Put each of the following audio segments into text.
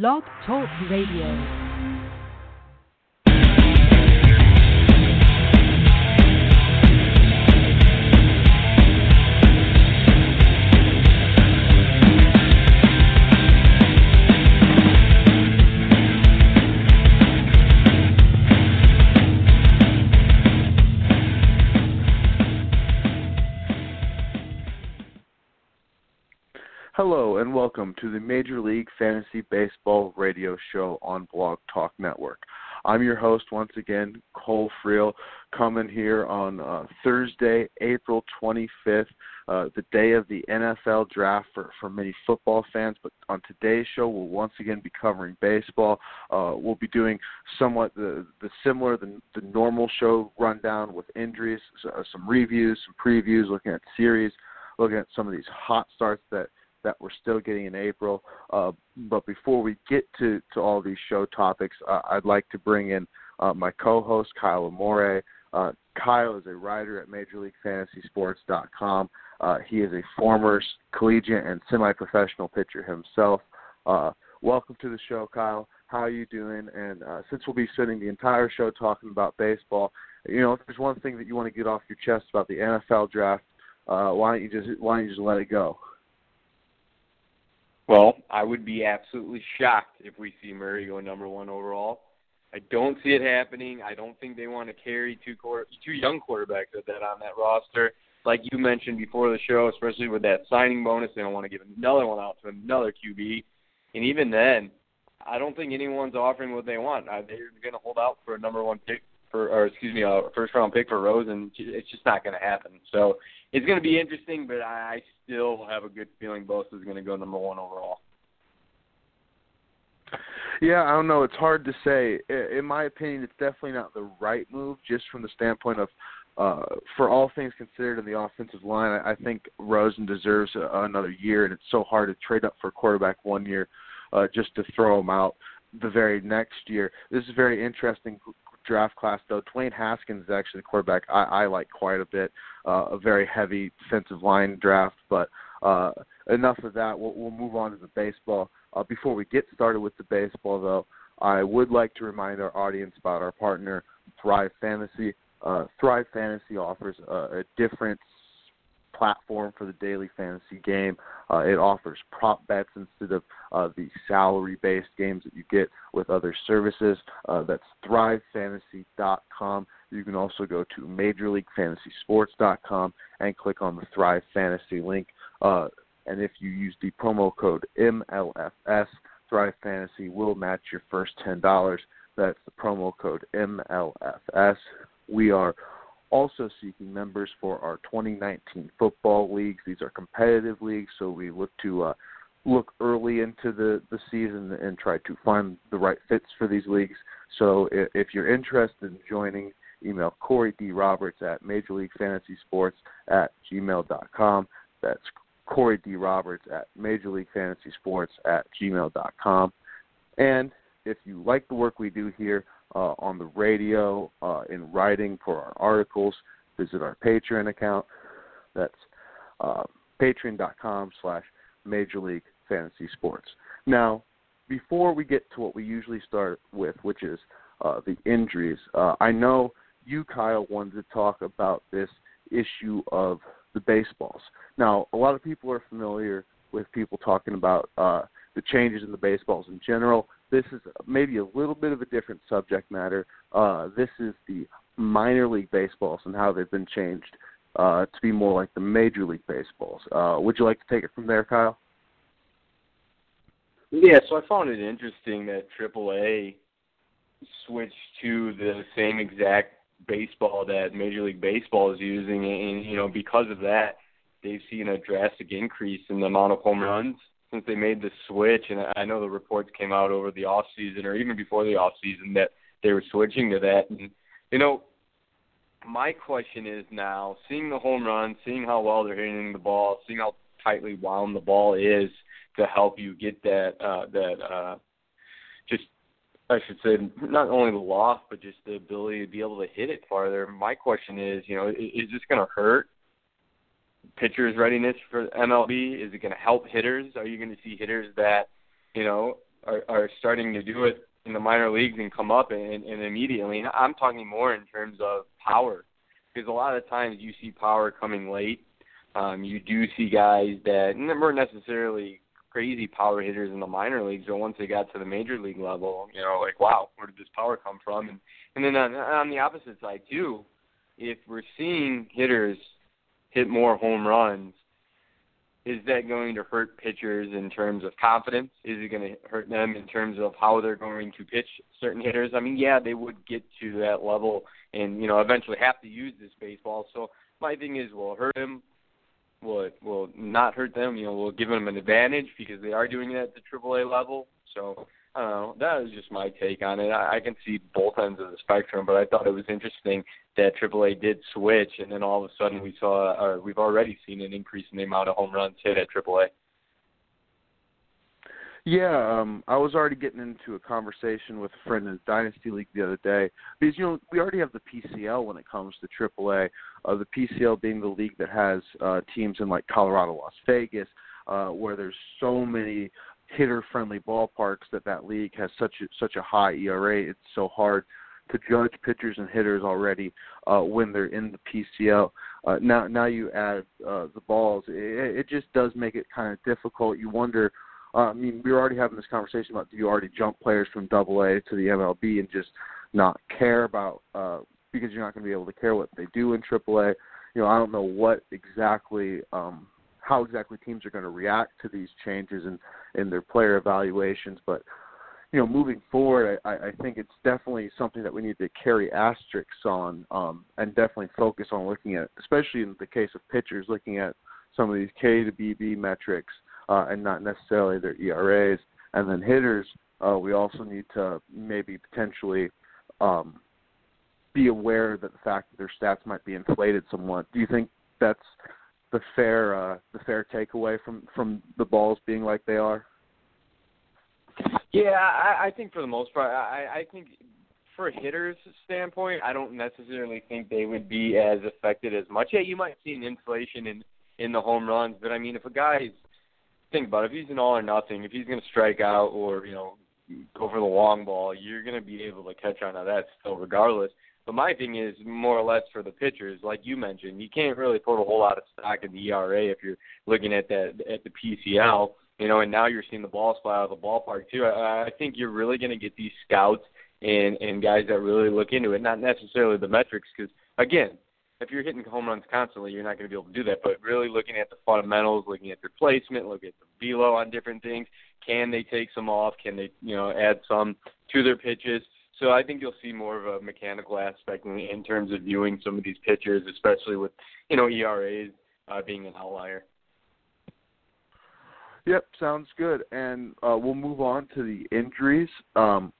Blog Talk Radio. Hello and welcome to the Major League Fantasy Baseball radio show on Blog Talk Network. I'm your host once again, Cole Freel, coming here on uh, Thursday, April 25th, uh, the day of the NFL draft for, for many football fans. But on today's show, we'll once again be covering baseball. Uh, we'll be doing somewhat the, the similar, the, the normal show rundown with injuries, so, uh, some reviews, some previews, looking at series, looking at some of these hot starts that – that we're still getting in April. Uh, but before we get to, to all these show topics, uh, I'd like to bring in uh, my co-host Kyle Amore. Uh, Kyle is a writer at MajorLeagueFantasySports.com. Uh, he is a former collegiate and semi-professional pitcher himself. Uh, welcome to the show, Kyle. How are you doing? And uh, since we'll be spending the entire show talking about baseball, you know, if there's one thing that you want to get off your chest about the NFL draft, uh, why don't you just why don't you just let it go? Well, I would be absolutely shocked if we see Murray go number one overall. I don't see it happening. I don't think they want to carry two quarter, two young quarterbacks at that on that roster. Like you mentioned before the show, especially with that signing bonus, they don't want to give another one out to another QB. And even then, I don't think anyone's offering what they want. Uh, they're going to hold out for a number one pick for, or excuse me, a first round pick for Rose, and it's just not going to happen. So it's going to be interesting, but I still have a good feeling Bosa is going to go number one overall. Yeah, I don't know. It's hard to say. In my opinion, it's definitely not the right move, just from the standpoint of, uh, for all things considered in the offensive line, I, think Rosen deserves another year, and it's so hard to trade up for a quarterback one year uh, just to throw him out the very next year. This is very interesting draft class, though. Dwayne Haskins is actually the quarterback I, I like quite a bit. Uh, a very heavy defensive line draft, but uh, enough of that. We'll, we'll move on to the baseball. Uh, before we get started with the baseball, though, I would like to remind our audience about our partner, Thrive Fantasy. Uh, Thrive Fantasy offers a, a different platform for the daily fantasy game. Uh, it offers prop bets instead of uh, the salary based games that you get with other services. Uh, that's thrivefantasy.com. You can also go to majorleaguefantasysports.com and click on the Thrive Fantasy link. Uh, and if you use the promo code MLFS, Thrive Fantasy will match your first $10. That's the promo code MLFS. We are also seeking members for our 2019 football leagues. These are competitive leagues, so we look to uh, look early into the, the season and try to find the right fits for these leagues. So if, if you're interested in joining, email Corey D. Roberts at Major League Fantasy Sports at gmail.com. That's Corey D. Roberts at Major League Fantasy Sports at gmail.com. And if you like the work we do here, uh, on the radio, uh, in writing for our articles, visit our Patreon account. That's uh, patreon.com slash Major League Fantasy Sports. Now, before we get to what we usually start with, which is uh, the injuries, uh, I know you, Kyle, wanted to talk about this issue of the baseballs. Now, a lot of people are familiar with people talking about uh, the changes in the baseballs in general. This is maybe a little bit of a different subject matter. Uh, this is the minor league baseballs and how they've been changed uh, to be more like the major league baseballs. Uh, would you like to take it from there, Kyle? Yeah, so I found it interesting that AAA switched to the same exact baseball that Major League Baseball is using, and you know because of that, they've seen a drastic increase in the amount of home runs since they made the switch, and I know the reports came out over the off season or even before the off season that they were switching to that. And you know, my question is now, seeing the home run, seeing how well they're hitting the ball, seeing how tightly wound the ball is to help you get that uh, that uh, just I should say not only the loft but just the ability to be able to hit it farther. My question is, you know, is, is this going to hurt pitchers' readiness for MLB? Is it going to help hitters? Are you going to see hitters that, you know, are, are starting to do it in the minor leagues and come up and, and immediately? And I'm talking more in terms of power, because a lot of times you see power coming late. Um, you do see guys that weren't necessarily crazy power hitters in the minor leagues, but once they got to the major league level, you know, like wow, where did this power come from? And and then on, on the opposite side too, if we're seeing hitters hit more home runs, is that going to hurt pitchers in terms of confidence? Is it going to hurt them in terms of how they're going to pitch certain hitters? I mean, yeah, they would get to that level and you know eventually have to use this baseball. So my thing is, will it hurt them? Will it will not hurt them? You know, will give them an advantage because they are doing it at the AAA level. So Know. That is just my take on it. I, I can see both ends of the spectrum, but I thought it was interesting that AAA did switch, and then all of a sudden we saw, or we've already seen an increase in the amount of home runs hit at AAA. Yeah, um, I was already getting into a conversation with a friend in Dynasty League the other day because you know we already have the PCL when it comes to AAA. Uh, the PCL being the league that has uh, teams in like Colorado, Las Vegas, uh, where there's so many hitter-friendly ballparks that that league has such a, such a high ERA. It's so hard to judge pitchers and hitters already uh, when they're in the PCL. Uh, now, now you add uh, the balls. It, it just does make it kind of difficult. You wonder. Uh, I mean, we were already having this conversation about do you already jump players from Double A to the MLB and just not care about uh, because you're not going to be able to care what they do in Triple A. You know, I don't know what exactly um, how exactly teams are going to react to these changes in in their player evaluations. But you know, moving forward, I, I think it's definitely something that we need to carry asterisks on, um, and definitely focus on looking at, especially in the case of pitchers, looking at some of these K to BB metrics, uh, and not necessarily their ERAs. And then hitters, uh, we also need to maybe potentially um, be aware that the fact that their stats might be inflated somewhat. Do you think that's the fair uh, the fair takeaway from from the balls being like they are? Yeah, I, I think for the most part, I, I think for a hitter's standpoint, I don't necessarily think they would be as affected as much. Yeah, you might see an inflation in in the home runs, but I mean, if a guy's think about it, if he's an all or nothing, if he's going to strike out or you know go for the long ball, you're going to be able to catch on to that still, regardless. But my thing is more or less for the pitchers, like you mentioned, you can't really put a whole lot of stock in the ERA if you're looking at that at the PCL, you know. And now you're seeing the balls fly out of the ballpark too. I, I think you're really going to get these scouts and and guys that really look into it, not necessarily the metrics, because again, if you're hitting home runs constantly, you're not going to be able to do that. But really looking at the fundamentals, looking at their placement, looking at the velo on different things, can they take some off? Can they, you know, add some to their pitches? So I think you'll see more of a mechanical aspect in, in terms of viewing some of these pitchers, especially with you know ERAs uh, being an outlier. Yep, sounds good. And uh, we'll move on to the injuries. Um,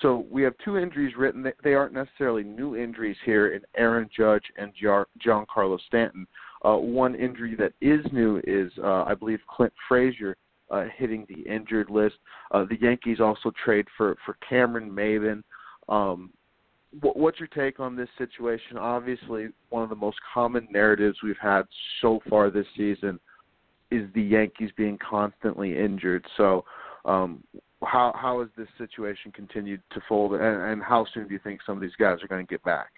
so we have two injuries written. They aren't necessarily new injuries here in Aaron Judge and Giancarlo Stanton. Uh, one injury that is new is, uh, I believe, Clint Frazier uh, hitting the injured list. Uh, the Yankees also trade for for Cameron Maybin. Um, what, what's your take on this situation? Obviously, one of the most common narratives we've had so far this season is the Yankees being constantly injured. So, um, how how has this situation continued to fold, and, and how soon do you think some of these guys are going to get back?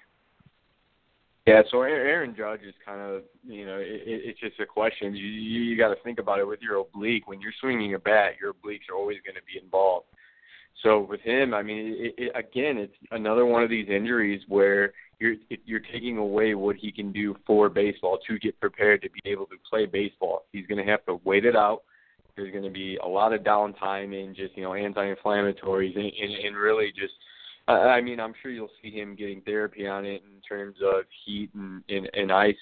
Yeah, so Aaron Judge is kind of, you know, it, it's just a question. You you got to think about it with your oblique. When you're swinging a bat, your obliques are always going to be involved. So with him, I mean, it, it, again, it's another one of these injuries where you're you're taking away what he can do for baseball to get prepared to be able to play baseball. He's going to have to wait it out. There's going to be a lot of downtime in just you know anti-inflammatories and, and, and really just. I mean, I'm sure you'll see him getting therapy on it in terms of heat and, and, and ice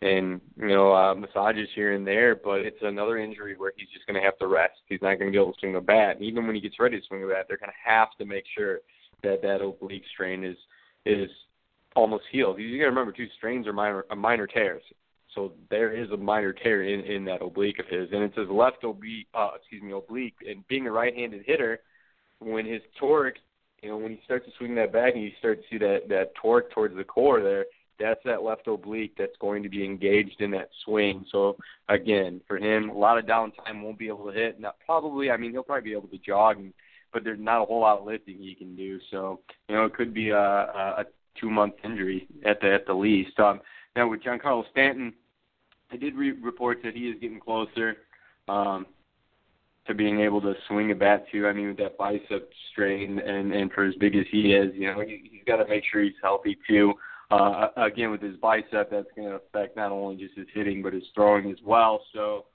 and you know uh, massages here and there. But it's another injury where he's just going to have to rest. He's not going to be able to swing the bat. Even when he gets ready to swing the bat, they're going to have to make sure that that oblique strain is is almost healed. You got to remember, too, strains are minor uh, minor tears. So there is a minor tear in in that oblique of his, and it's his left oblique. Uh, excuse me, oblique. And being a right-handed hitter, when his torque, you know, when he starts to swing that back and you start to see that that torque towards the core there, that's that left oblique that's going to be engaged in that swing. So again, for him, a lot of downtime won't be able to hit. Not probably, I mean, he'll probably be able to jog, and, but there's not a whole lot of lifting he can do. So you know, it could be a, a two month injury at the at the least. Um, now with Giancarlo Stanton, I did read reports that he is getting closer. Um, to being able to swing a bat too. I mean, with that bicep strain and and for as big as he is, you know, he, he's got to make sure he's healthy too. Uh, again, with his bicep, that's going to affect not only just his hitting but his throwing as well. So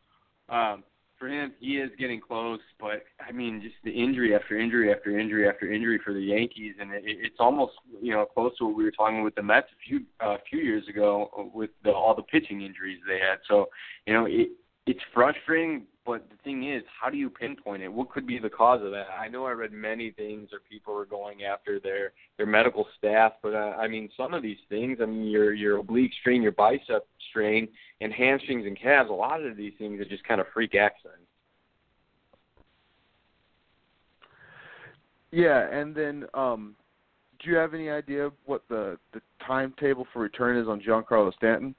um, for him, he is getting close. But I mean, just the injury after injury after injury after injury for the Yankees, and it, it's almost you know close to what we were talking with the Mets a few a uh, few years ago with the, all the pitching injuries they had. So you know, it, it's frustrating, but the thing is, how do you pinpoint it? What could be the cause of that? I know I read many things, or people are going after their their medical staff, but uh, I mean, some of these things. I mean, your your oblique strain, your bicep strain, and hamstrings and calves. A lot of these things are just kind of freak accidents. Yeah, and then um, do you have any idea what the the timetable for return is on Giancarlo Stanton?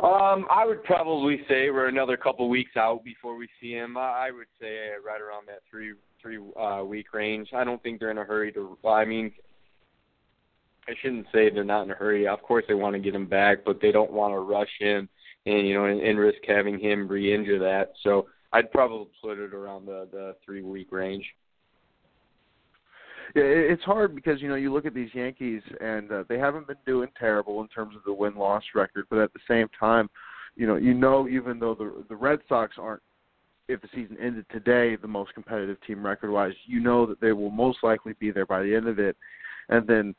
Um, I would probably say we're another couple weeks out before we see him. I would say right around that three three uh, week range. I don't think they're in a hurry to. I mean, I shouldn't say they're not in a hurry. Of course, they want to get him back, but they don't want to rush him and you know and, and risk having him re-injure that. So I'd probably put it around the the three week range. Yeah, it's hard because you know you look at these Yankees and uh, they haven't been doing terrible in terms of the win loss record, but at the same time, you know you know even though the the Red Sox aren't if the season ended today the most competitive team record wise, you know that they will most likely be there by the end of it, and then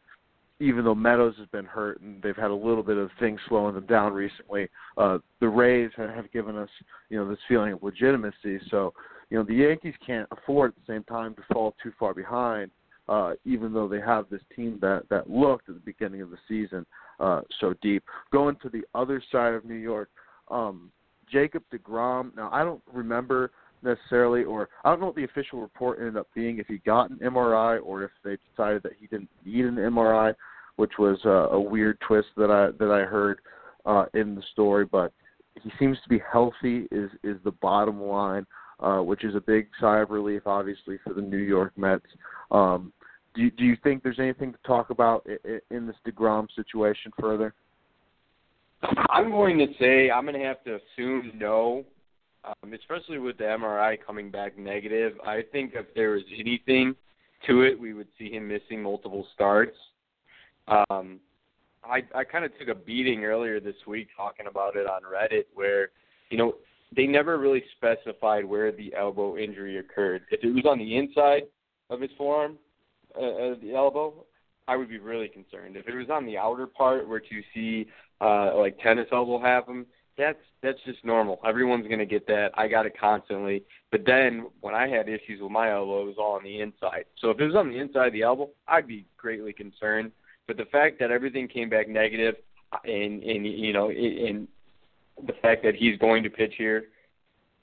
even though Meadows has been hurt and they've had a little bit of things slowing them down recently, uh, the Rays have given us, you know, this feeling of legitimacy. So, you know, the Yankees can't afford at the same time to fall too far behind uh, even though they have this team that that looked at the beginning of the season uh, so deep. Going to the other side of New York, um, Jacob Degrom. Now I don't remember necessarily, or I don't know what the official report ended up being. If he got an MRI, or if they decided that he didn't need an MRI, which was uh, a weird twist that I that I heard uh, in the story. But he seems to be healthy. Is is the bottom line uh, which is a big sigh of relief, obviously, for the New York Mets. Um, do you, do you think there's anything to talk about in, this Degrom situation further? I'm going to say I'm going to have to assume no, um, especially with the MRI coming back negative. I think if there was anything to it, we would see him missing multiple starts. Um, I I kind of took a beating earlier this week talking about it on Reddit, where you know they never really specified where the elbow injury occurred. If it was on the inside of his forearm, uh, uh, the elbow, I would be really concerned. If it was on the outer part, where you see uh, like tennis elbow them, that's that's just normal. Everyone's gonna get that. I got it constantly. But then when I had issues with my elbow, it was all on the inside. So if it was on the inside of the elbow, I'd be greatly concerned. But the fact that everything came back negative, and and you know, and the fact that he's going to pitch here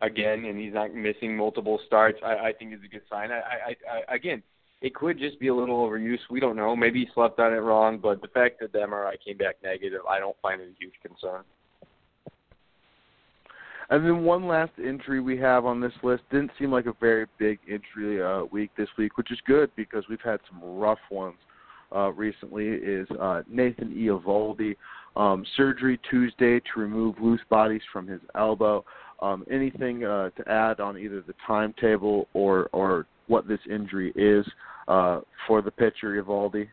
again and he's not missing multiple starts, I, I think is a good sign. I, I, I again, it could just be a little overuse. We don't know. Maybe he slept on it wrong, but the fact that the MRI came back negative, I don't find it a huge concern. And then one last injury we have on this list didn't seem like a very big injury uh, week this week, which is good because we've had some rough ones uh, recently. Is uh, Nathan Eovaldi um, surgery Tuesday to remove loose bodies from his elbow. Um, anything uh, to add on either the timetable or or what this injury is uh, for the pitcher Eovaldi?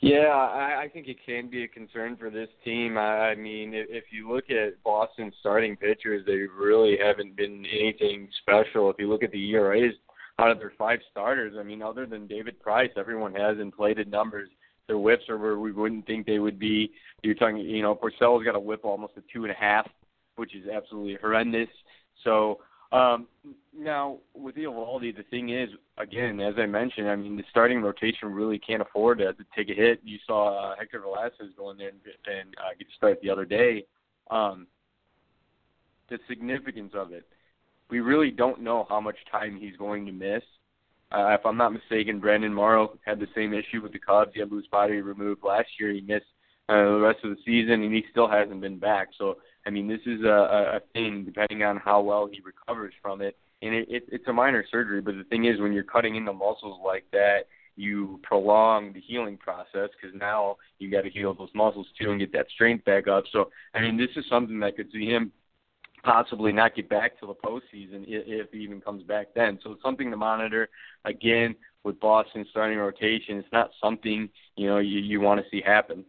Yeah, I, I think it can be a concern for this team. I, I mean, if, if you look at Boston's starting pitchers, they really haven't been anything special. If you look at the ERAs out of their five starters, I mean, other than David Price, everyone has inflated numbers Their whips are where we wouldn't think they would be. You're talking, you know, Porcello's got a whip almost a two and a half, which is absolutely horrendous. So um, now with Eovaldi, the thing is, again, as I mentioned, I mean the starting rotation really can't afford to, to take a hit. You saw uh, Hector Velasquez go in there and, and uh, get to start the other day. Um, the significance of it, we really don't know how much time he's going to miss. Uh, if I'm not mistaken, Brandon Morrow had the same issue with the Cubs. He had loose body removed last year. He missed uh, the rest of the season, and he still hasn't been back. So I mean, this is a, a thing depending on how well he recovers from it. And it, it, it's a minor surgery, but the thing is, when you're cutting into muscles like that, you prolong the healing process because now you got to heal those muscles too and get that strength back up. So, I mean, this is something that could see him possibly not get back to the postseason if he even comes back then. So it's something to monitor. Again, with Boston starting rotation, it's not something you know you, you want to see happen.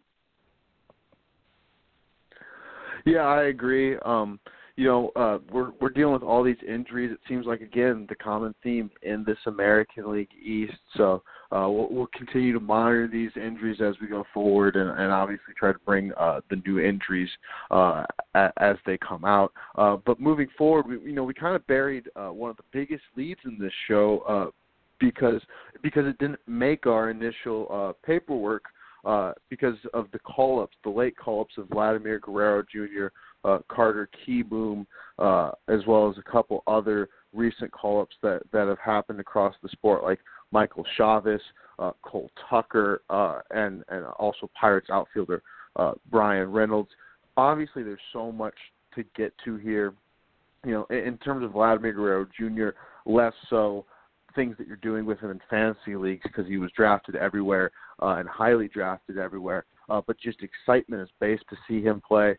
Yeah, I agree. Um, you know, uh, we're we're dealing with all these injuries. It seems like again the common theme in this American League East. So uh, we'll, we'll continue to monitor these injuries as we go forward, and, and obviously try to bring uh, the new injuries uh, as they come out. Uh, but moving forward, we, you know, we kind of buried uh, one of the biggest leads in this show uh, because because it didn't make our initial uh, paperwork uh, because of the call ups, the late call ups of Vladimir Guerrero Jr., uh, Carter Kieboom, uh, as well as a couple other recent call ups that, that have happened across the sport, like Michael Chavis, uh, Cole Tucker, uh, and, and also Pirates outfielder uh, Bryan Reynolds. Obviously, there's so much to get to here. You know, in, in terms of Vladimir Guerrero Jr., less so things that you're doing with him in fantasy leagues because he was drafted everywhere uh, and highly drafted everywhere. Uh, but just excitement is based to see him play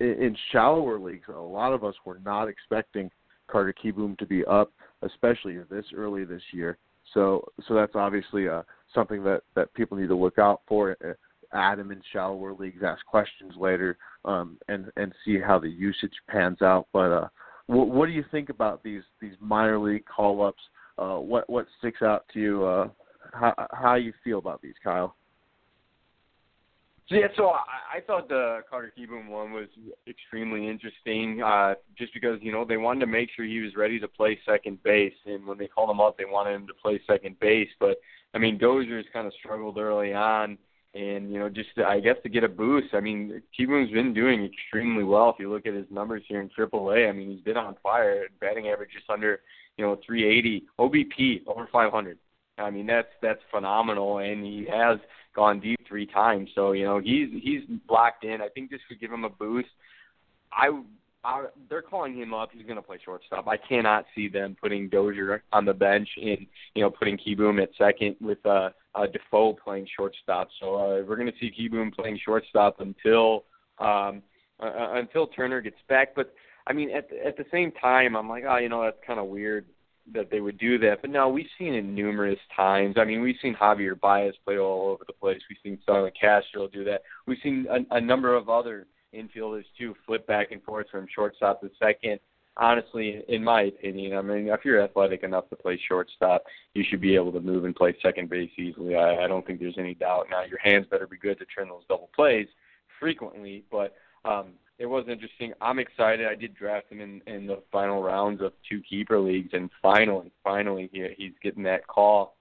in, shallower leagues. A lot of us were not expecting Carter Kieboom to be up, especially this early this year. So, so that's obviously uh, something that that people need to look out for. Uh, add him in shallower leagues, ask questions later, um, and and see how the usage pans out. But uh, what, what do you think about these these minor league call ups uh, what what sticks out to you? Uh, how how you feel about these, Kyle? So yeah, so I, I thought the Carter Kieboom one was extremely interesting, uh, just because you know they wanted to make sure he was ready to play second base, and when they called him up, they wanted him to play second base. But I mean, Dozier's kind of struggled early on, and you know, just to, I guess to get a boost. I mean, Kieboom's been doing extremely well. If you look at his numbers here in AAA, I mean, he's been on fire. Batting average just under you know 380, OBP over 500. I mean that's that's phenomenal, and he has gone deep three times. So you know he's he's locked in. I think this could give him a boost. I, I they're calling him up. He's going to play shortstop. I cannot see them putting Dozier on the bench and you know putting Kieboom at second with uh, uh Difo playing shortstop. So uh, we're going to see Kieboom playing shortstop until um uh, until Turner gets back. But I mean, at the, at the same time, I'm like, oh, you know, that's kind of weird that they would do that. But no, we've seen it numerous times. I mean, we've seen Javier Baez play all over the place. We've seen Starlin Castro do that. We've seen a, a number of other infielders too flip back and forth from shortstop to second. Honestly, in my opinion, I mean, if you're athletic enough to play shortstop, you should be able to move and play second base easily. I, I don't think there's any doubt. Now, your hands better be good to turn those double plays frequently, but um, it was interesting. I'm excited. I did draft him in in the final rounds of two keeper leagues, and finally, finally, he he's getting that call.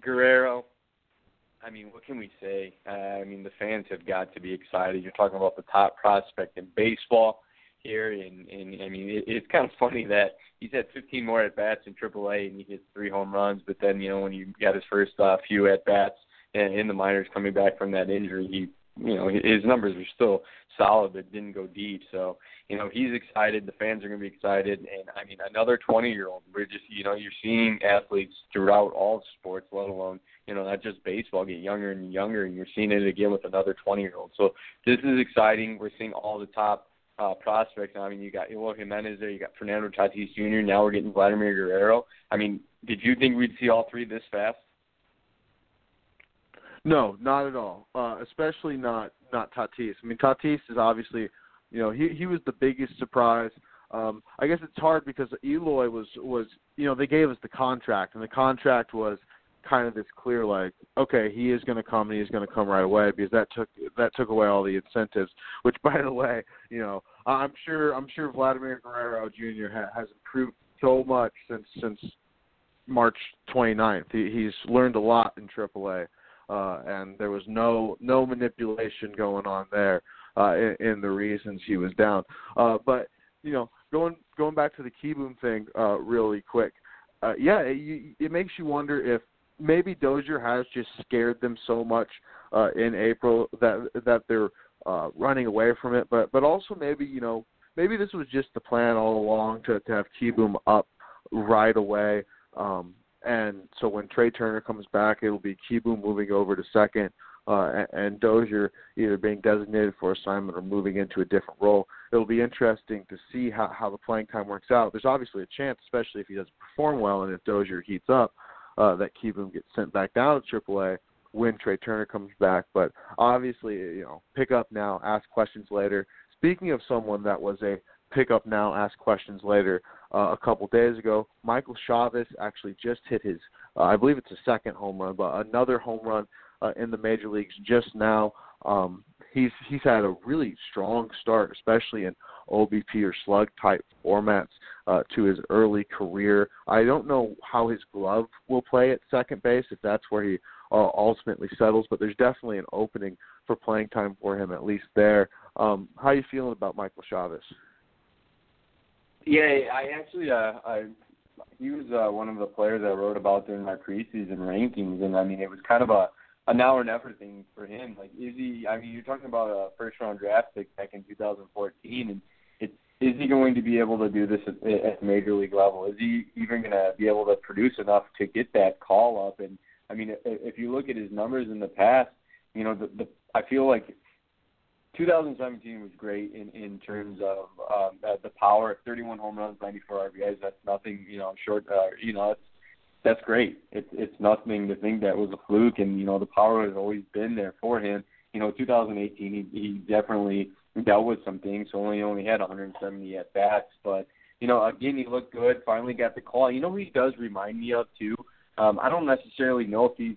Guerrero. I mean, what can we say? Uh, I mean, the fans have got to be excited. You're talking about the top prospect in baseball here, and and I mean, it, it's kind of funny that he's had 15 more at bats in AAA, and he hits three home runs. But then, you know, when he got his first uh, few at bats in, in the minors, coming back from that injury, he you know his numbers are still solid but didn't go deep so you know he's excited the fans are going to be excited and i mean another 20 year old we're just you know you're seeing athletes throughout all sports let alone you know not just baseball get younger and younger and you're seeing it again with another 20 year old so this is exciting we're seeing all the top uh, prospects. I mean, you got Eloy Jimenez there, you got Fernando Tatis Jr. Now we're getting Vladimir Guerrero. I mean, did you think we'd see all three this fast? No, not at all. Uh, especially not not Tatis. I mean, Tatis is obviously, you know, he he was the biggest surprise. Um, I guess it's hard because Eloy was was you know they gave us the contract and the contract was kind of this clear like okay he is going to come and he's going to come right away because that took that took away all the incentives which by the way you know i'm sure i'm sure vladimir guerrero jr ha- has improved so much since since march 29th he, he's learned a lot in aaa uh and there was no no manipulation going on there uh in, in the reasons he was down uh but you know going going back to the Kieboom thing uh really quick uh, yeah, it, it makes you wonder if maybe Dozier has just scared them so much uh, in April that that they're uh, running away from it. But but also maybe you know maybe this was just the plan all along to to have Kieboom up right away. Um, and so when Trea Turner comes back, it'll be Kieboom moving over to second. Uh, and, Dozier either being designated for assignment or moving into a different role. It'll be interesting to see how, how the playing time works out. There's obviously a chance, especially if he doesn't perform well and if Dozier heats up, uh, that Kieboom gets sent back down to AAA when Trea Turner comes back. But obviously, you know, pick up now, ask questions later. Speaking of someone that was a pick up now, ask questions later, uh, a couple days ago, Michael Chavis actually just hit his, uh, I believe it's a second home run, but another home run uh, in the major leagues just now. Um, he's he's had a really strong start, especially in OBP or slug type formats uh, to his early career. I don't know how his glove will play at second base if that's where he uh, ultimately settles, but there's definitely an opening for playing time for him at least there. Um, how are you feeling about Michael Chavis? Yeah, I actually uh, I he was uh, one of the players I wrote about during my preseason rankings, and I mean it was kind of a a now or never thing for him. Like, is he? I mean, you're talking about a first round draft pick back in 2014, and it's is he going to be able to do this at, at major league level? Is he even going to be able to produce enough to get that call up? And I mean, if you look at his numbers in the past, you know, the, the I feel like 2017 was great in in terms of um, the power. 31 home runs, 94 RBIs. That's nothing, you know, short. Uh, you know, that's that's great. It's it's nothing to think that was a fluke, and you know the power has always been there for him. You know, 2018 he he definitely dealt with some things, so only only had 170 at bats, but you know again he looked good. Finally got the call. You know who he does remind me of too. Um, I don't necessarily know if he's.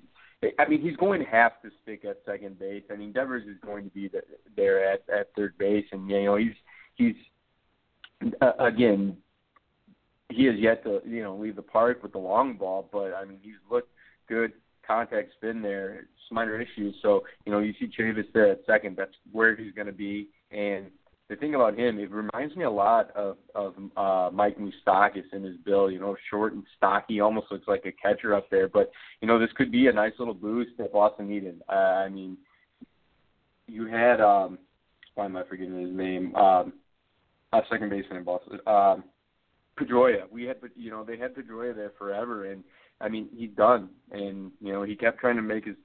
I mean, he's going to have to stick at second base. I mean, Devers is going to be there at at third base, and you know he's he's uh, again he has yet to you know leave the park with the long ball, but I mean he's looked good. Contact's been there. It's minor issues, so you know you see Chavis there at second. That's where he's going to be. And the thing about him, it reminds me a lot of of uh, Mike Moustakas in his build. You know, short and stocky, almost looks like a catcher up there. But you know, this could be a nice little boost that Boston needed. Uh, I mean, you had um, why am I forgetting his name? Um, a second baseman in Boston. Um, Pedroia. We had, you know, they had Pedroia there forever, and I mean, he's done, and you know, he kept trying to make his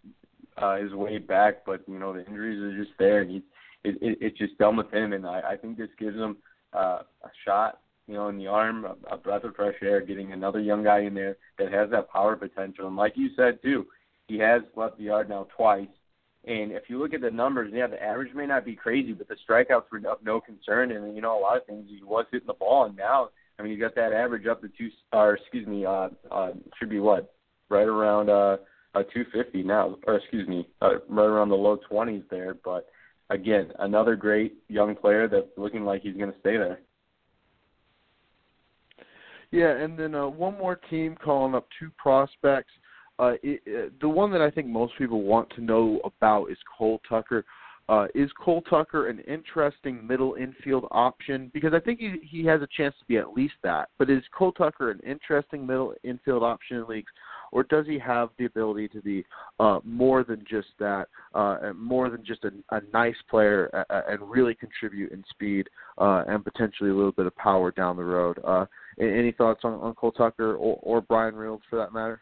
uh, his way back, but you know, the injuries are just there, and he's it, it, it's just done with him, and I, I think this gives him uh, a shot, you know, in the arm, a, a breath of fresh air, getting another young guy in there that has that power potential, and like you said too, he has left the yard now twice. And if you look at the numbers, yeah, the average may not be crazy, but the strikeouts were of no concern. And you know, a lot of things he was hitting the ball, and now I mean, you got that average up to two, or excuse me, uh, uh, should be what, right around uh, uh 250 now, or excuse me, uh, right around the low 20s there. But again, another great young player that's looking like he's going to stay there. Yeah, and then uh, one more team calling up two prospects. Uh, it, uh, the one that I think most people want to know about is Cole Tucker. Uh, is Cole Tucker an interesting middle infield option? Because I think he he has a chance to be at least that. But is Cole Tucker an interesting middle infield option in leagues, or does he have the ability to be uh, more than just that, uh, more than just a, a nice player uh, and really contribute in speed uh, and potentially a little bit of power down the road? Uh, any thoughts on, on Cole Tucker or, or Bryan Reynolds for that matter?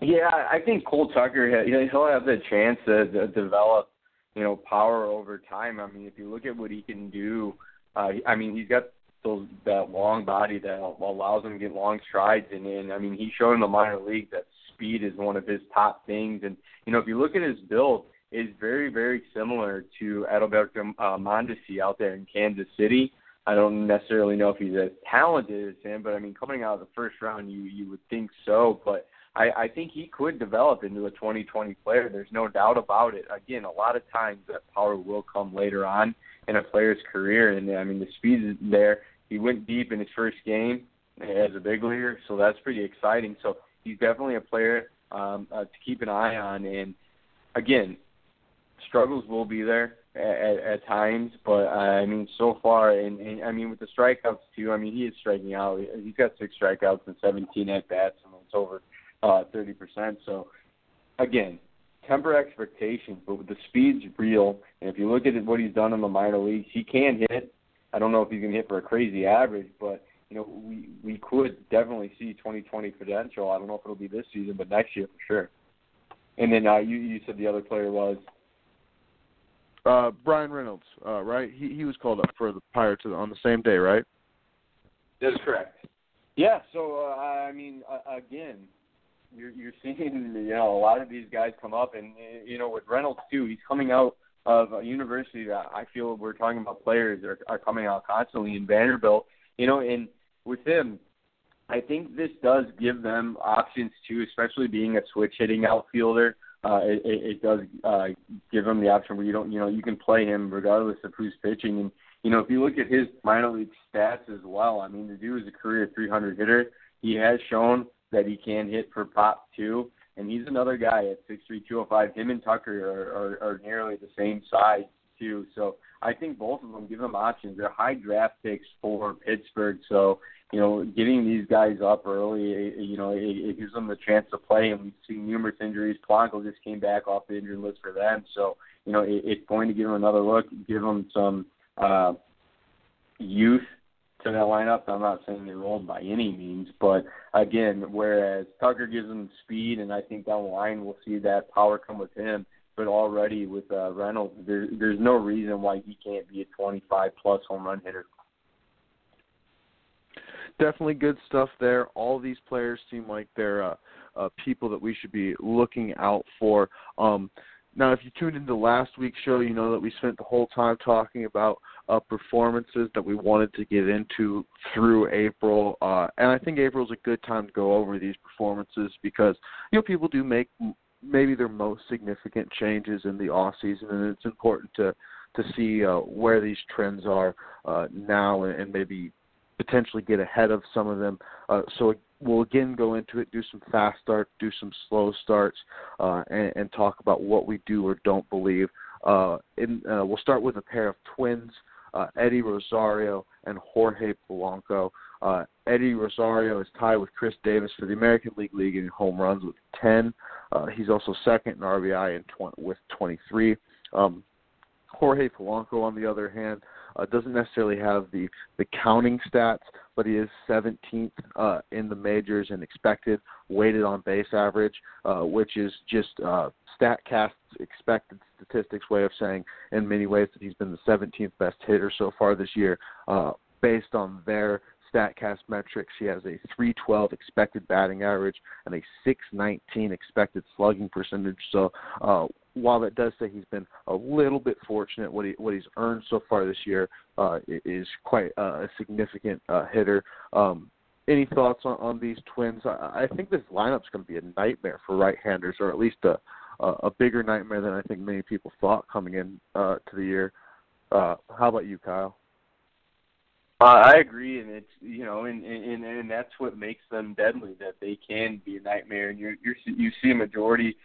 Yeah, I think Cole Tucker, he'll have the chance to, to develop you know, power over time. I mean, if you look at what he can do, uh, I mean, he's got those that long body that allows him to get long strides, and, and I mean, he's shown in the minor league that speed is one of his top things. And you know, if you look at his build, is very very similar to Adalberto uh, Mondesi out there in Kansas City. I don't necessarily know if he's as talented as him, but I mean, coming out of the first round, you you would think so. But I, I think he could develop into a 2020 player. There's no doubt about it. Again, a lot of times that power will come later on in a player's career, and I mean the speed is there. He went deep in his first game as a big leaguer, so that's pretty exciting. So he's definitely a player um, uh, to keep an eye on. And again, struggles will be there at, at times, but uh, I mean, so far, and, and I mean with the strikeouts too. I mean, he is striking out. He's got six strikeouts and 17 at bats, and it's over uh, 30%. So again, temper expectations, but with the speed's real, and if you look at what he's done in the minor leagues, he can hit. I don't know if he's going to hit for a crazy average, but you know, we we could definitely see 2020 potential. I don't know if it'll be this season, but next year for sure. And then uh, you you said the other player was uh, Bryan Reynolds, uh, right? He he was called up for the Pirates on the same day, right? That is correct. Yeah. So uh, I mean, uh, again, you're you're seeing you know a lot of these guys come up, and you know with Reynolds too, he's coming out of a university that I feel we're talking about players are, are coming out constantly in Vanderbilt. You know, and with him, I think this does give them options too, especially being a switch hitting outfielder. Uh, it, it does uh, give him the option where you don't, you know, you can play him regardless of who's pitching. And you know, if you look at his minor league stats as well, I mean, the dude is a career 300 hitter. He has shown that he can hit for pop too, and he's another guy at 6'3", 205. Him and Tucker are, are, are nearly the same size too. So I think both of them give them options. They're high draft picks for Pittsburgh, so you know, getting these guys up early, you know, it, it gives them the chance to play. And we've seen numerous injuries. Polanco just came back off the injury list for them, so you know, it, it's going to give them another look, give them some uh, youth to that lineup. I'm not saying they're old by any means, but again, whereas Tucker gives them speed, and I think down the line we'll see that power come with him but already with uh, Reynolds, there, there's no reason why he can't be a 25 plus home run hitter. Definitely good stuff there. All these players seem like they're uh, uh, people that we should be looking out for. Um, now, if you tuned into last week's show, you know that we spent the whole time talking about uh, performances that we wanted to get into through April, uh, and I think April is a good time to go over these performances because you know people do make maybe their most significant changes in the off season, and it's important to to see uh, where these trends are uh, now and, and maybe potentially get ahead of some of them. Uh, so we'll again go into it, do some fast starts, do some slow starts, uh, and, and talk about what we do or don't believe. Uh, in, uh, we'll start with a pair of twins, uh, Eddie Rosario and Jorge Polanco. Uh, Eddie Rosario is tied with Chris Davis for the American League league in home runs with 10. Uh, he's also second in RBI in 20, with 23. Um, Jorge Polanco, on the other hand, uh, doesn't necessarily have the the counting stats, but he is 17th uh, in the majors in expected weighted on base average, uh, which is just uh, Statcast's expected statistics way of saying, in many ways, that he's been the 17th best hitter so far this year, uh, based on their Statcast metrics. He has a 312 expected batting average and a 619 expected slugging percentage. So uh, while that does say he's been a little bit fortunate, what he what he's earned so far this year uh, is quite uh, a significant uh, hitter. Um, any thoughts on, on these twins? I, I think this lineup's going to be a nightmare for right-handers, or at least a a bigger nightmare than I think many people thought coming in uh, to the year. Uh, how about you, Kyle? Uh, I agree, and it's you know, and, and and that's what makes them deadly. That they can be a nightmare, and you're you see a majority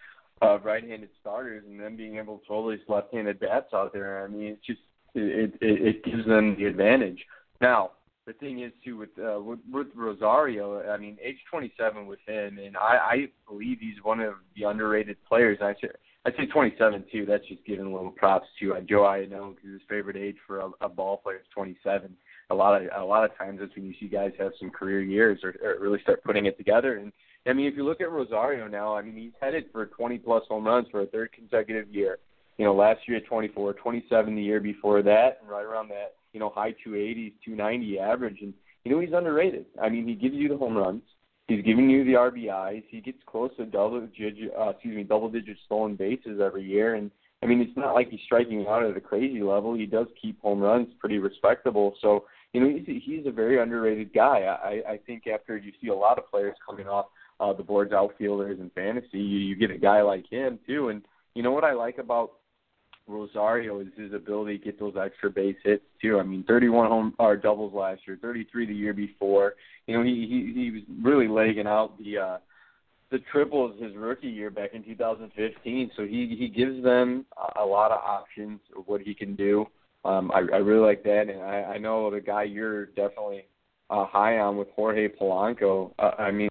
right-handed starters, and them being able to throw these left-handed bats out there. I mean, it's just it it, it gives them the advantage. Now, the thing is too with uh, with, with Rosario. I mean, age 27 with him, and I, I believe he's one of the underrated players. I say I'd say 27 too. That's just giving a little props to uh, Joe Iannone because his favorite age for a, a ball player is 27 a lot of a lot of times that's when you see guys have some career years or, or really start putting it together. And I mean, if you look at Rosario now, I mean, he's headed for 20 plus home runs for a third consecutive year. You know, last year at 24, 27 the year before that, and right around that, you know, high 280s, 290 average. And you know, he's underrated. I mean, he gives you the home runs. He's giving you the RBIs. He gets close to double digit, uh, excuse me, double digit stolen bases every year. And I mean, it's not like he's striking out at a crazy level. He does keep home runs pretty respectable. So, you know, he's, he's a very underrated guy. I, I think after you see a lot of players coming off uh, the board's outfielders in fantasy. You, you get a guy like him too, and you know what I like about Rosario is his ability to get those extra base hits too. I mean, 31 home or doubles last year, 33 the year before. You know, he he he was really legging out the uh the triples his rookie year back in 2015. So he he gives them a lot of options of what he can do. Um, I, I really like that, and I, I know the guy you're definitely uh, high on with Jorge Polanco. Uh, I mean,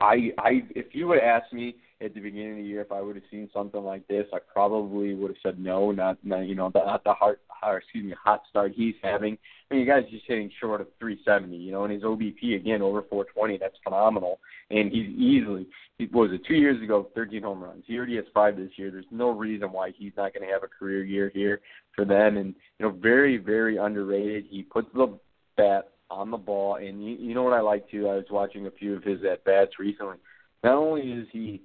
I I if you would ask me at the beginning of the year if I would have seen something like this, I probably would have said no, not, not you know, not the heart, or excuse me, hot start he's having. I mean, you guys just hitting short of 370, you know, and his OBP again over 420. That's phenomenal, and he's easily. He, was it two years ago? 13 home runs. He already has five this year. There's no reason why he's not going to have a career year here for them, and you know, very very underrated. He puts the bat on the ball, and you, you know what I like too. I was watching a few of his at bats recently. Not only is he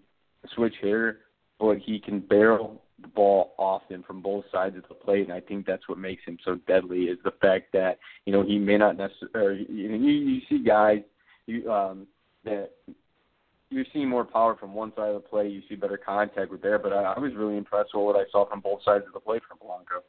switch hitter, but he can barrel the ball often from both sides of the plate, and I think that's what makes him so deadly is the fact that you know he may not necessarily. You, you, see guys you um, that you're seeing more power from one side of the plate. You see better contact with there, but I, I was really impressed with what I saw from both sides of the plate from Polanco.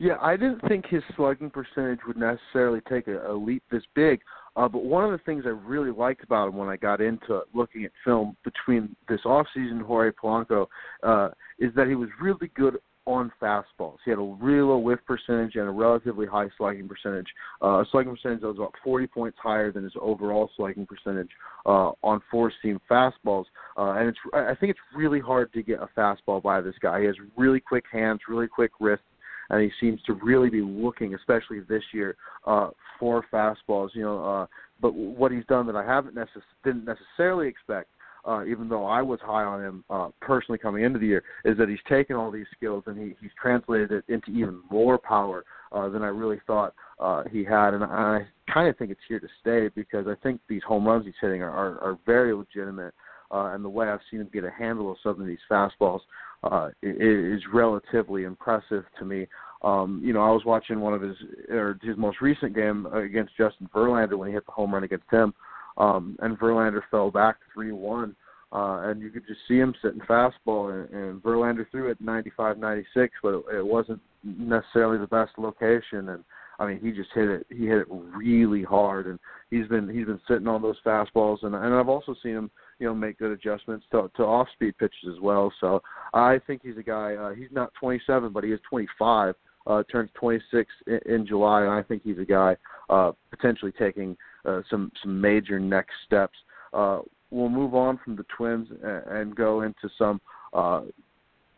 Yeah, I didn't think his slugging percentage would necessarily take a, a leap this big. Uh, but one of the things I really liked about him when I got into looking at film between this offseason Jorge Polanco uh, is that he was really good on fastballs. He had a real low whiff percentage and a relatively high slugging percentage. Uh, a slugging percentage that was about 40 points higher than his overall slugging percentage uh, on four-seam fastballs. Uh, and it's I think it's really hard to get a fastball by this guy. He has really quick hands, really quick wrists, and he seems to really be looking, especially this year, uh, for fastballs. You know, uh, but what he's done that I haven't necess- didn't necessarily expect, uh, even though I was high on him uh, personally coming into the year, is that he's taken all these skills and he, he's translated it into even more power uh, than I really thought uh, he had, and I kind of think it's here to stay because I think these home runs he's hitting are, are, are very legitimate. Uh, and the way I've seen him get a handle of some of these fastballs uh, is relatively impressive to me. Um, you know, I was watching one of his or his most recent game against Justin Verlander when he hit the home run against him, um, and Verlander fell back three one. Uh, and you could just see him sitting fastball, and, and Verlander threw it 95, 96, but it, it wasn't necessarily the best location. And I mean, he just hit it. He hit it really hard, and he's been he's been sitting on those fastballs. And and I've also seen him you know make good adjustments to to off speed pitches as well. So I think he's a guy. Uh, he's not 27, but he is 25. Uh, turns 26 in, in July, and I think he's a guy uh, potentially taking uh, some some major next steps. Uh, we'll move on from the Twins and, and go into some uh,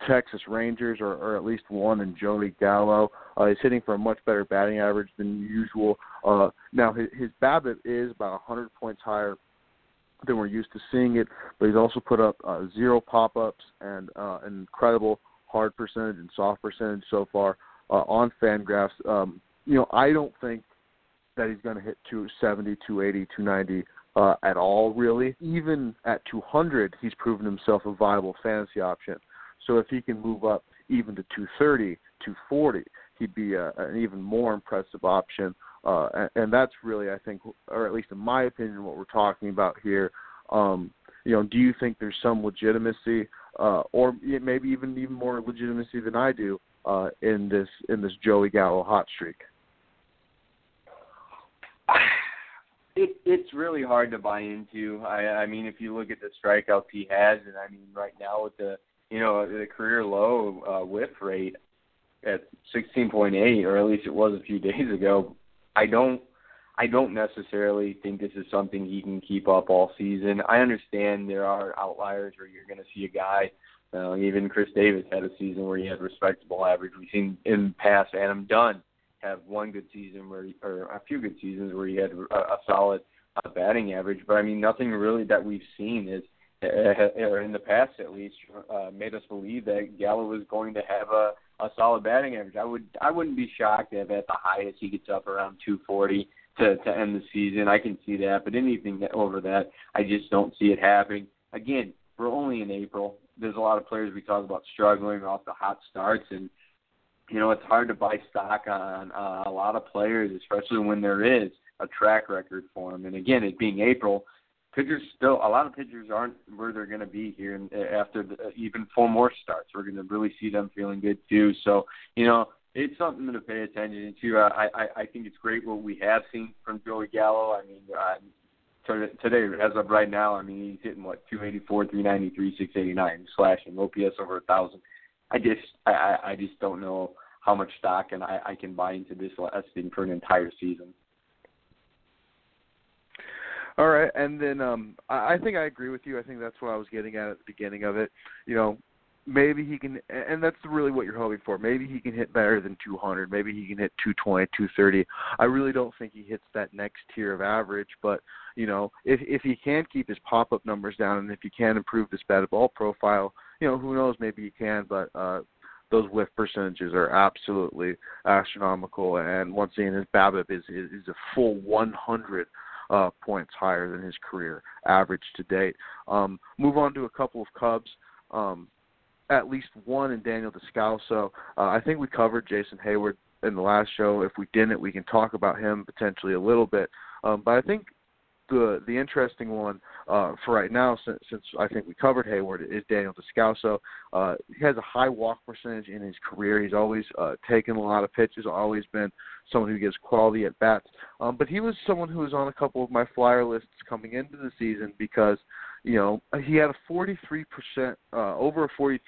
Texas Rangers, or, or at least one, and Joey Gallo. Uh, he's hitting for a much better batting average than usual. Uh, now his, his BABIP is about 100 points higher than we're used to seeing it. But he's also put up uh, zero pop-ups and uh, an incredible hard percentage and soft percentage so far uh, on Fangraphs. Um, you know, I don't think that he's going to hit 270, 280, 290 uh, at all, really. Even at 200, he's proven himself a viable fantasy option. So if he can move up even to 230, 240, he'd be a, an even more impressive option. Uh, and, and that's really, I think, or at least in my opinion, what we're talking about here. Um, you know, do you think there's some legitimacy, uh, or maybe even even more legitimacy than I do uh, in this in this Joey Gallo hot streak? It, it's really hard to buy into. I, I mean, if you look at the strikeouts he has, and I mean, right now with the you know the career low uh, whiff rate at 16.8, or at least it was a few days ago, I don't I don't necessarily think this is something he can keep up all season. I understand there are outliers where you're going to see a guy, uh, even Chris Davis had a season where he had respectable average. We've seen in past Adam Dunn have one good season where, he, or a few good seasons where he had a, a solid uh, batting average. But I mean, nothing really that we've seen is, uh, or in the past at least, uh, made us believe that Gallo was going to have a a solid batting average. I would I wouldn't be shocked if at the highest he gets up around 240 to to end the season. I can see that, but anything that, over that, I just don't see it happening. Again, we're only in April. There's a lot of players we talk about struggling off the hot starts, and you know it's hard to buy stock on uh, a lot of players, especially when there is a track record for him. And again, it being April, pitchers still a lot of pitchers aren't where they're going to be here after the, even four more starts. We're going to really see them feeling good too. So you know it's something to pay attention to. I I, I think it's great what we have seen from Joey Gallo. I mean. Uh, today, as of right now, I mean, he's hitting what 284, 393, 689, slashing OPS over a thousand. I just, I, I just don't know how much stock and I, I can buy into this thing for an entire season. All right, and then um I, I think I agree with you. I think that's what I was getting at at the beginning of it. You know, maybe he can and that's really what you're hoping for. Maybe he can hit better than 200. Maybe he can hit 220, 230. I really don't think he hits that next tier of average, but you know, if if he can keep his pop-up numbers down and if he can improve this batted ball profile, you know, who knows, maybe he can, but uh those whiff percentages are absolutely astronomical and once again his BABIP is is, is a full 100 uh, points higher than his career average to date. Um, move on to a couple of Cubs. Um, at least one in Daniel Descalso. Uh, I think we covered Jason Heyward in the last show. If we didn't, we can talk about him potentially a little bit. Um, but I think the the interesting one uh, for right now, since, since I think we covered Heyward, is Daniel Descalso. Uh, he has a high walk percentage in his career. He's always uh, taken a lot of pitches, always been someone who gets quality at bats. Um, but he was someone who was on a couple of my flyer lists coming into the season because you know he had a 43% uh, over a 43%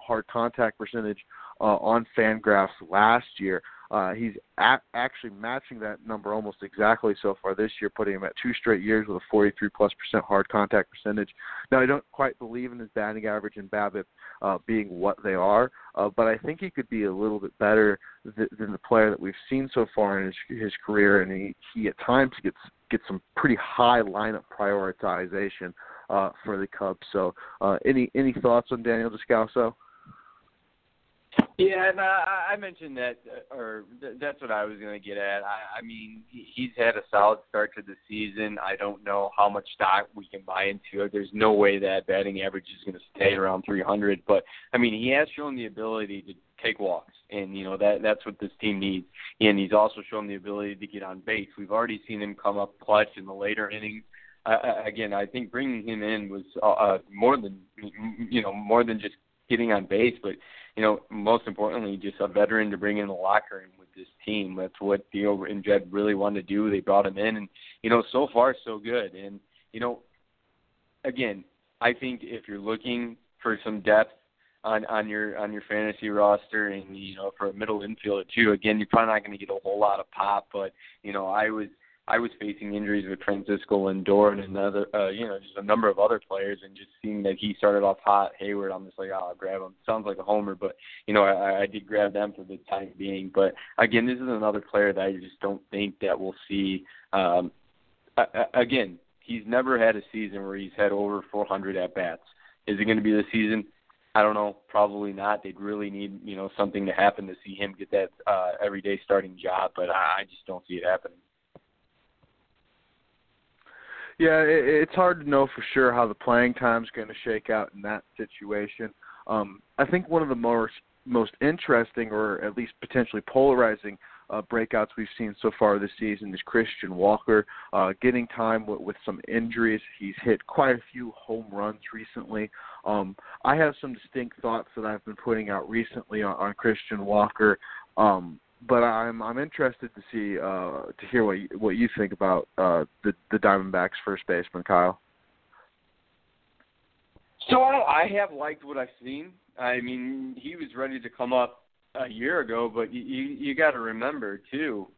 hard contact percentage uh, on Fangraphs last year. Uh, he's at, actually matching that number almost exactly so far this year, putting him at two straight years with a 43 plus percent hard contact percentage. Now, I don't quite believe in his batting average and BABIP uh, being what they are, uh, but I think he could be a little bit better th- than the player that we've seen so far in his, his career, and he, he at times gets gets some pretty high lineup prioritization uh, for the Cubs. So, uh, any any thoughts on Daniel Descalso? Yeah, and I, I mentioned that, uh, or th- that's what I was going to get at. I, I mean, he's had a solid start to the season. I don't know how much stock we can buy into it. There's no way that batting average is going to stay around 300, but I mean, he has shown the ability to take walks, and you know that that's what this team needs. And he's also shown the ability to get on base. We've already seen him come up clutch in the later innings. Uh, again, I think bringing him in was uh, uh more than you know more than just getting on base, but you know, most importantly, just a veteran to bring in the locker room with this team. That's what Theo and Jed really wanted to do. They brought him in, and you know, so far so good. And you know, again, I think if you're looking for some depth on on your on your fantasy roster, and you know, for a middle infielder too, again, you're probably not going to get a whole lot of pop. But you know, I was I was facing injuries with Francisco Lindor and another, uh, you know, just a number of other players, and just seeing that he started off hot, Heyward, I'm just like, oh, I'll grab him. Sounds like a homer, but you know, I, I did grab them for the time being. But again, this is another player that I just don't think that we'll see. Um, again, he's never had a season where he's had over 400 at bats. Is it going to be the season? I don't know. Probably not. They'd really need you know something to happen to see him get that uh, everyday starting job, but I, I just don't see it happening. Yeah, it, it's hard to know for sure how the playing time is going to shake out in that situation. Um, I think one of the most most interesting, or at least potentially polarizing, uh, breakouts we've seen so far this season is Christian Walker uh, getting time with, with some injuries. He's hit quite a few home runs recently. Um, I have some distinct thoughts that I've been putting out recently on, on Christian Walker. Um, but I'm I'm interested to see uh, to hear what you, what you think about uh, the the Diamondbacks first baseman Kyle. So I have liked what I've seen. I mean, he was ready to come up a year ago, but you you, you got to remember too,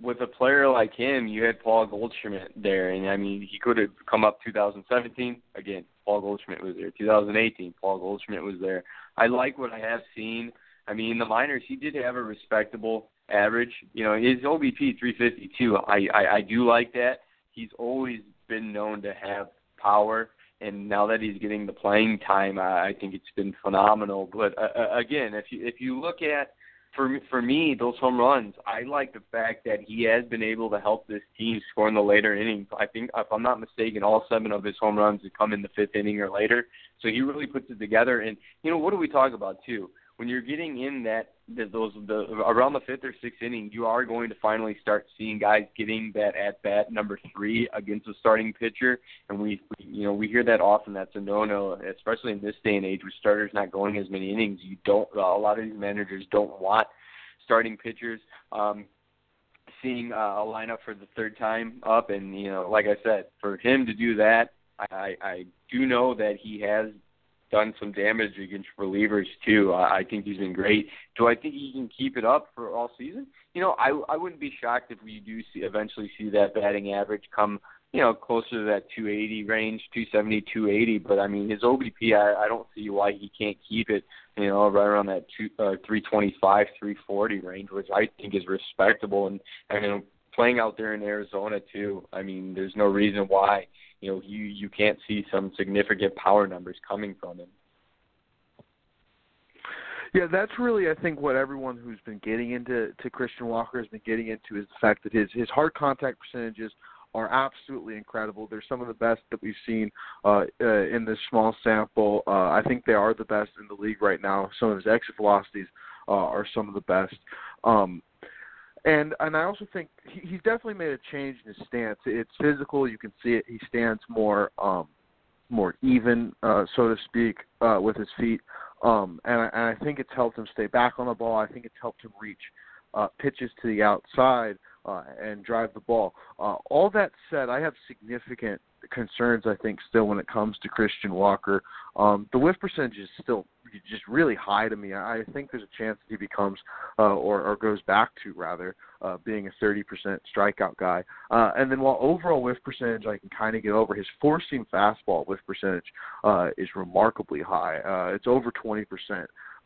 with a player like him, you had Paul Goldschmidt there, and I mean, he could have come up 2017 again. Paul Goldschmidt was there. 2018, Paul Goldschmidt was there. I like what I have seen. I mean, in the minors, he did have a respectable average. You know, his OBP 352. I, I I do like that. He's always been known to have power, and now that he's getting the playing time, I, I think it's been phenomenal. But uh, uh again, if you if you look at for for me, those home runs, I like the fact that he has been able to help this team score in the later innings. I think, if I'm not mistaken, all seven of his home runs have come in the fifth inning or later. So he really puts it together. And you know, what do we talk about too? When you're getting in that, those the around the fifth or sixth inning, you are going to finally start seeing guys getting that at bat number three against a starting pitcher, and we, we you know we hear that often. That's a no-no, especially in this day and age with starters not going as many innings. You don't a lot of these managers don't want starting pitchers. Um, seeing uh, a lineup for the third time up, and you know, like I said, for him to do that, I, I do know that he has done some damage against relievers too. I, I think he's been great. Do I think he can keep it up for all season? You know, I I wouldn't be shocked if we do see eventually see that batting average come you know closer to that 280 range, 270, 280. But I mean, his OBP, I, I don't see why he can't keep it. You know, right around that two, uh, 325, 340 range, which I think is respectable. And I mean, playing out there in Arizona too. I mean, there's no reason why you know you you can't see some significant power numbers coming from him. Yeah, that's really I think what everyone who's been getting into to Christian Walker has been getting into is the fact that his his hard contact percentages are absolutely incredible. They're some of the best that we've seen uh, uh, in this small sample. Uh, I think they are the best in the league right now. Some of his exit velocities uh, are some of the best. Um, and and I also think he, he's definitely made a change in his stance. It's physical. You can see it. He stands more um, more even, uh, so to speak, uh, with his feet. Um, and, I, and I think it's helped him stay back on the ball. I think it's helped him reach uh, pitches to the outside uh, and drive the ball. Uh, all that said, I have significant concerns. I think still when it comes to Christian Walker, um, the whiff percentage is still just really high to me. I think there's a chance that he becomes uh, or, or goes back to rather uh, being a 30% strikeout guy. Uh, and then while overall whiff percentage I can kind of get over, his four seam fastball whiff percentage uh, is remarkably high. Uh, it's over 20%.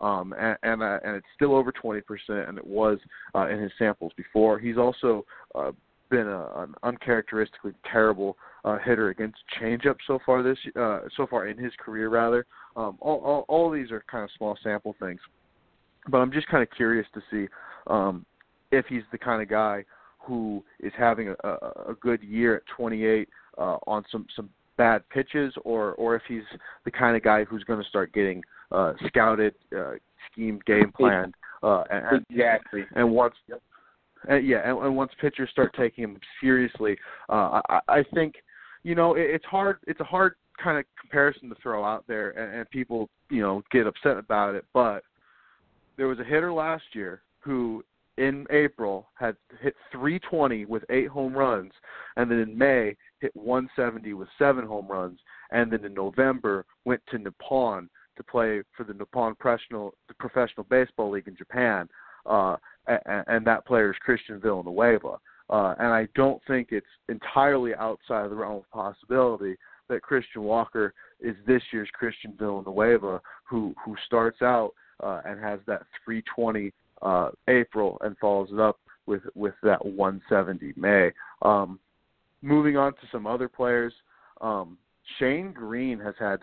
Um, and and, uh, and it's still over 20%, and it was uh, in his samples before. He's also uh, been a, an uncharacteristically terrible uh, hitter against changeup so far this uh, so far in his career rather. Um, all, all all these are kind of small sample things, but I'm just kind of curious to see um, if he's the kind of guy who is having a, a, a good year at 28 uh, on some some bad pitches, or or if he's the kind of guy who's going to start getting uh, scouted, uh, schemed, game planned, uh, and, exactly. And once, and yeah, and, and once pitchers start taking him seriously, uh, I, I think you know it, it's hard. It's a hard kind of comparison to throw out there, and, and people you know get upset about it. But there was a hitter last year who in April had hit 320 with eight home runs, and then in May hit 170 with seven home runs, and then in November went to Nippon to play for the Nippon Professional the Professional Baseball League in Japan, uh, and, and that player is Christian Villanueva. Uh, and I don't think it's entirely outside of the realm of possibility that Christian Walker is this year's Christian Villanueva, who who starts out uh, and has that 320 uh, April and follows it up with with that 170 May. Um, moving on to some other players, um, Shane Greene has had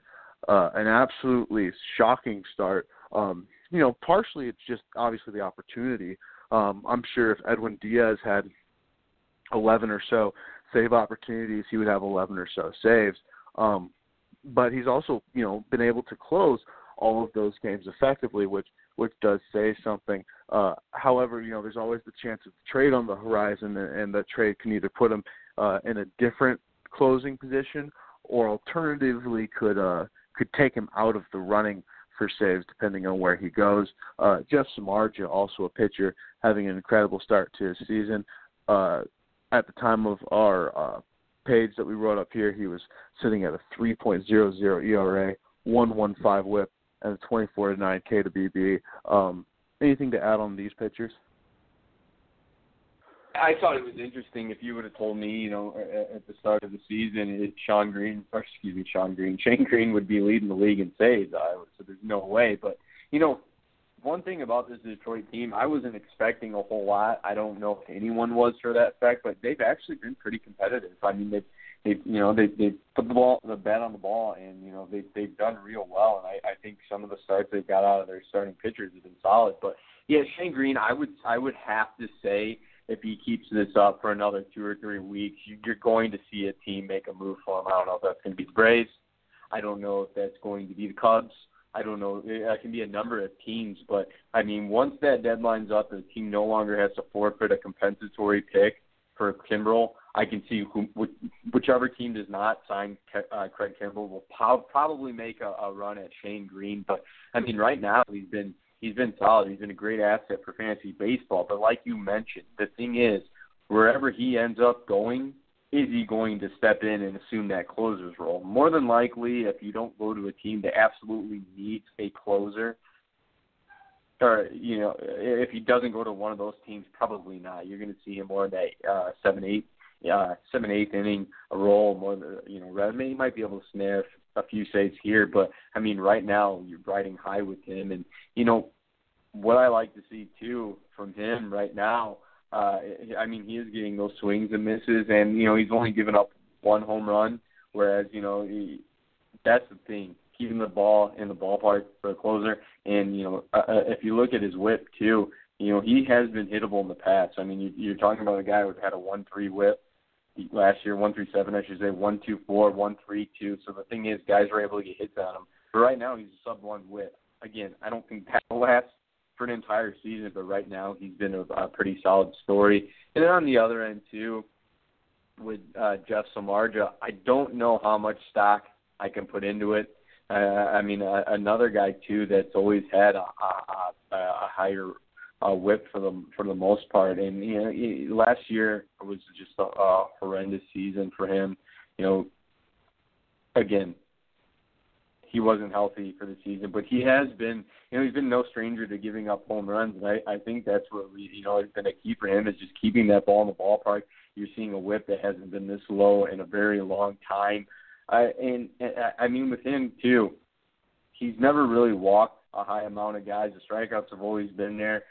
uh, an absolutely shocking start. Um, you know, partially it's just obviously the opportunity. Um, I'm sure if Edwin Diaz had 11 or so save opportunities, he would have 11 or so saves. Um, but he's also, you know, been able to close all of those games effectively, which which does say something. Uh, however, you know, there's always the chance of trade on the horizon, and, and that trade can either put him uh, in a different closing position, or alternatively could uh, could take him out of the running for saves depending on where he goes. Uh, Jeff Samardzija, also a pitcher, having an incredible start to his season. Uh, at the time of our uh, page that we wrote up here, he was sitting at a 3.00 ERA, 115 WHIP, and a 24 to 9 K to BB. Um, anything to add on these pitchers? I thought it was interesting if you would have told me, you know, at the start of the season, it, Sean Greene, or excuse me, Sean Greene, Shane Greene would be leading the league in saves. I so there's no way. But you know, one thing about this Detroit team, I wasn't expecting a whole lot. I don't know if anyone was for that fact, but they've actually been pretty competitive. I mean, they've they you know they they put the ball the bat on the ball and you know they they've done real well and I I think some of the starts they've got out of their starting pitchers have been solid. But yeah, Shane Greene, I would I would have to say if he keeps this up for another two or three weeks, you're going to see a team make a move for him. I don't know if that's going to be the Braves. I don't know if that's going to be the Cubs. I don't know. It can be a number of teams, but I mean, once that deadline's up, the team no longer has to forfeit a compensatory pick for Kimbrel. I can see who, whichever team does not sign uh, Craig Kimbrel will po- probably make a, a run at Shane Greene. But I mean, right now he's been he's been solid. He's been a great asset for fantasy baseball. But like you mentioned, the thing is, wherever he ends up going, is he going to step in and assume that closer's role? More than likely, if you don't go to a team that absolutely needs a closer, or you know, if he doesn't go to one of those teams, probably not. You're going to see him more in that uh, seven, eight, uh, seven, eighth inning a role more. Than, you know, Redman he might be able to sniff a few saves here, but I mean, right now you're riding high with him, and you know what I like to see too from him right now uh, I mean, he is getting those swings and misses, and you know he's only given up one home run, whereas you know he, that's the thing, keeping the ball in the ballpark for a closer. And you know, uh, uh, if you look at his WHIP too, you know he has been hittable in the past. I mean, you, you're talking about a guy who had a one-three WHIP last year, one three seven, I should say, one two four, one three two. So the thing is, guys are able to get hits on him. But right now, he's a sub one WHIP. Again, I don't think that will last for an entire season, but right now he's been a, a pretty solid story. And then on the other end too, with uh, Jeff Samardzija, I don't know how much stock I can put into it. Uh, I mean, uh, another guy too that's always had a, a, a higher uh, whip for the for the most part, and you know, he, last year was just a, a horrendous season for him. You know, again, he wasn't healthy for the season, but he has been, you know, he's been no stranger to giving up home runs, and I, I think that's what we, you know, has been a key for him is just keeping that ball in the ballpark. You're seeing a whip that hasn't been this low in a very long time, uh, and, and I mean with him too, he's never really walked a high amount of guys. The strikeouts have always been there.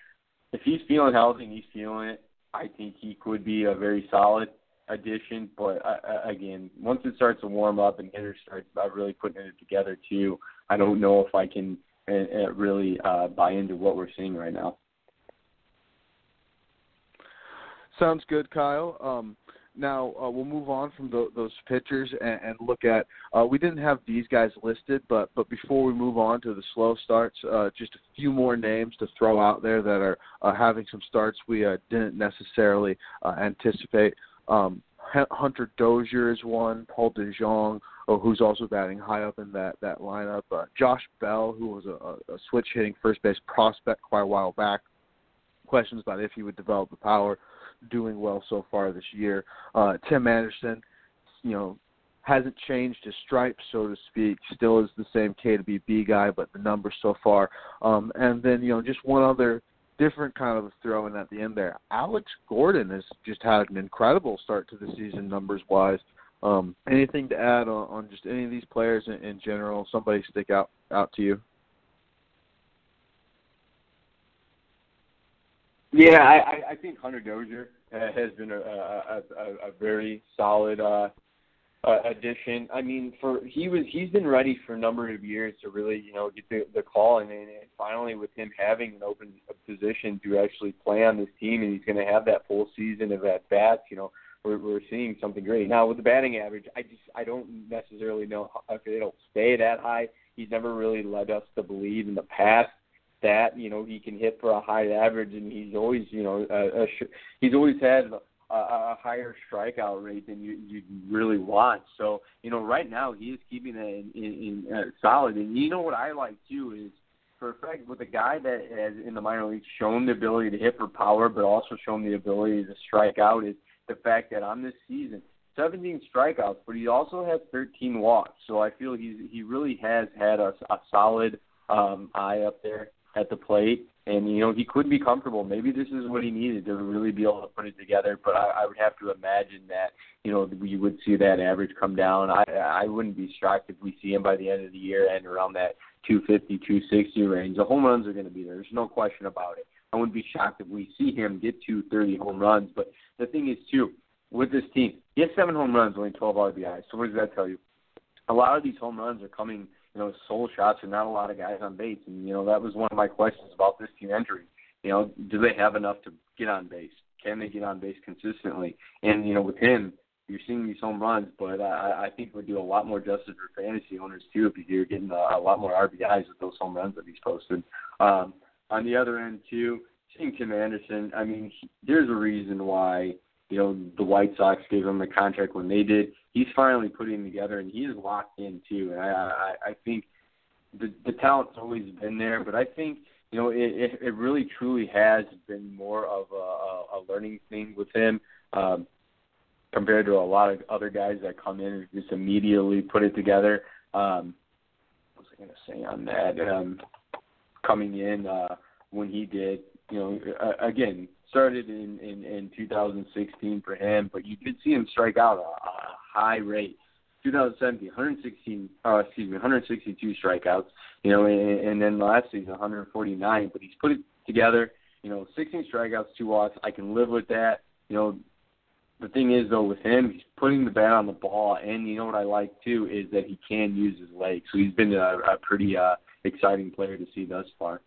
If he's feeling healthy and he's feeling it, I think he could be a very solid addition. But uh, again, once it starts to warm up and hitters start uh, really putting it together too, I don't know if I can uh, uh, really uh, buy into what we're seeing right now. Sounds good, Kyle. Um, now uh, we'll move on from the, those pitchers and, and look at. Uh, we didn't have these guys listed, but but before we move on to the slow starts, uh, just a few more names to throw out there that are uh, having some starts we didn't necessarily anticipate. Um, Hunter Dozier is one. Paul DeJong, oh, who's also batting high up in that that lineup. Uh, Josh Bell, who was a, a switch hitting first base prospect quite a while back. Questions about if he would develop the power. Doing well so far this year. Uh, Tim Anderson, you know, hasn't changed his stripes, so to speak. Still is the same K to B B guy, but the numbers so far. Um, and then you know, just one other different kind of throwing at the end there. Alex Gordon has just had an incredible start to the season numbers wise. Um, anything to add on, on just any of these players in, in general? Somebody stick out out to you? Yeah, I, I think Hunter Dozier uh, has been a, a, a, a very solid uh, uh, addition. I mean, for he was he's been ready for a number of years to really you know get the, the call, and, and finally with him having an open position to actually play on this team, and he's going to have that full season of at bats. You know, we're we're seeing something great now with the batting average. I just I don't necessarily know if it'll stay that high. He's never really led us to believe in the past that you know he can hit for a high average, and he's always you know a, a, he's always had a, a higher strikeout rate than you you really want. So you know, right now he is keeping it in, in, in uh, solid. And you know what I like too is for a fact with a guy that has in the minor leagues shown the ability to hit for power, but also shown the ability to strike out is the fact that on this season. 17 strikeouts, but he also has 13 walks. So I feel he's he really has had a, a solid um, eye up there at the plate, and you know he could be comfortable. Maybe this is what he needed to really be able to put it together. But I, I would have to imagine that you know we would see that average come down. I I wouldn't be shocked if we see him by the end of the year and around that 250, 260 range. The home runs are going to be there. There's no question about it. I wouldn't be shocked if we see him get to 30 home runs. But the thing is too, with this team, he has seven home runs, only 12 RBIs. So what does that tell you? A lot of these home runs are coming you know, sole shots and not a lot of guys on base. And, you know, that was one of my questions about this team entry. You know, do they have enough to get on base? Can they get on base consistently? And, you know, with him, you're seeing these home runs, but I, I think would do a lot more justice for fantasy owners too if you're getting a, a lot more RBIs with those home runs that he's posted. Um, on the other end too, seeing Tim Anderson, I mean, he, there's a reason why you know the White Sox gave him the contract when they did. He's finally putting together, and he's locked in too. And I, I, I think the the talent's always been there, but I think you know it, it, it really truly has been more of a, a, learning thing with him. Um, compared to a lot of other guys that come in and just immediately put it together. Um, what was I going to say on that? Um, coming in uh, when he did, you know, uh, again started in, in in 2016 for him, but you did see him strike out a, a high rate. 2017, 116, uh, excuse me, 162 strikeouts. You know, and, and then last season 149. But he's put it together. You know, 16 strikeouts, two walks. I can live with that. You know, the thing is though with him, he's putting the bat on the ball, and you know what I like too is that he can use his legs. So he's been a, a pretty uh, exciting player to see thus far.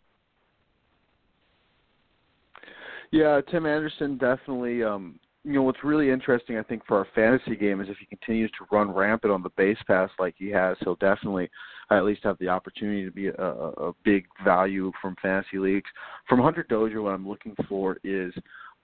Yeah, Tim Anderson definitely. Um, you know what's really interesting, I think, for our fantasy game is if he continues to run rampant on the base pass like he has, he'll definitely at least have the opportunity to be a, a big value from fantasy leagues. From Hunter Dozier, what I'm looking for is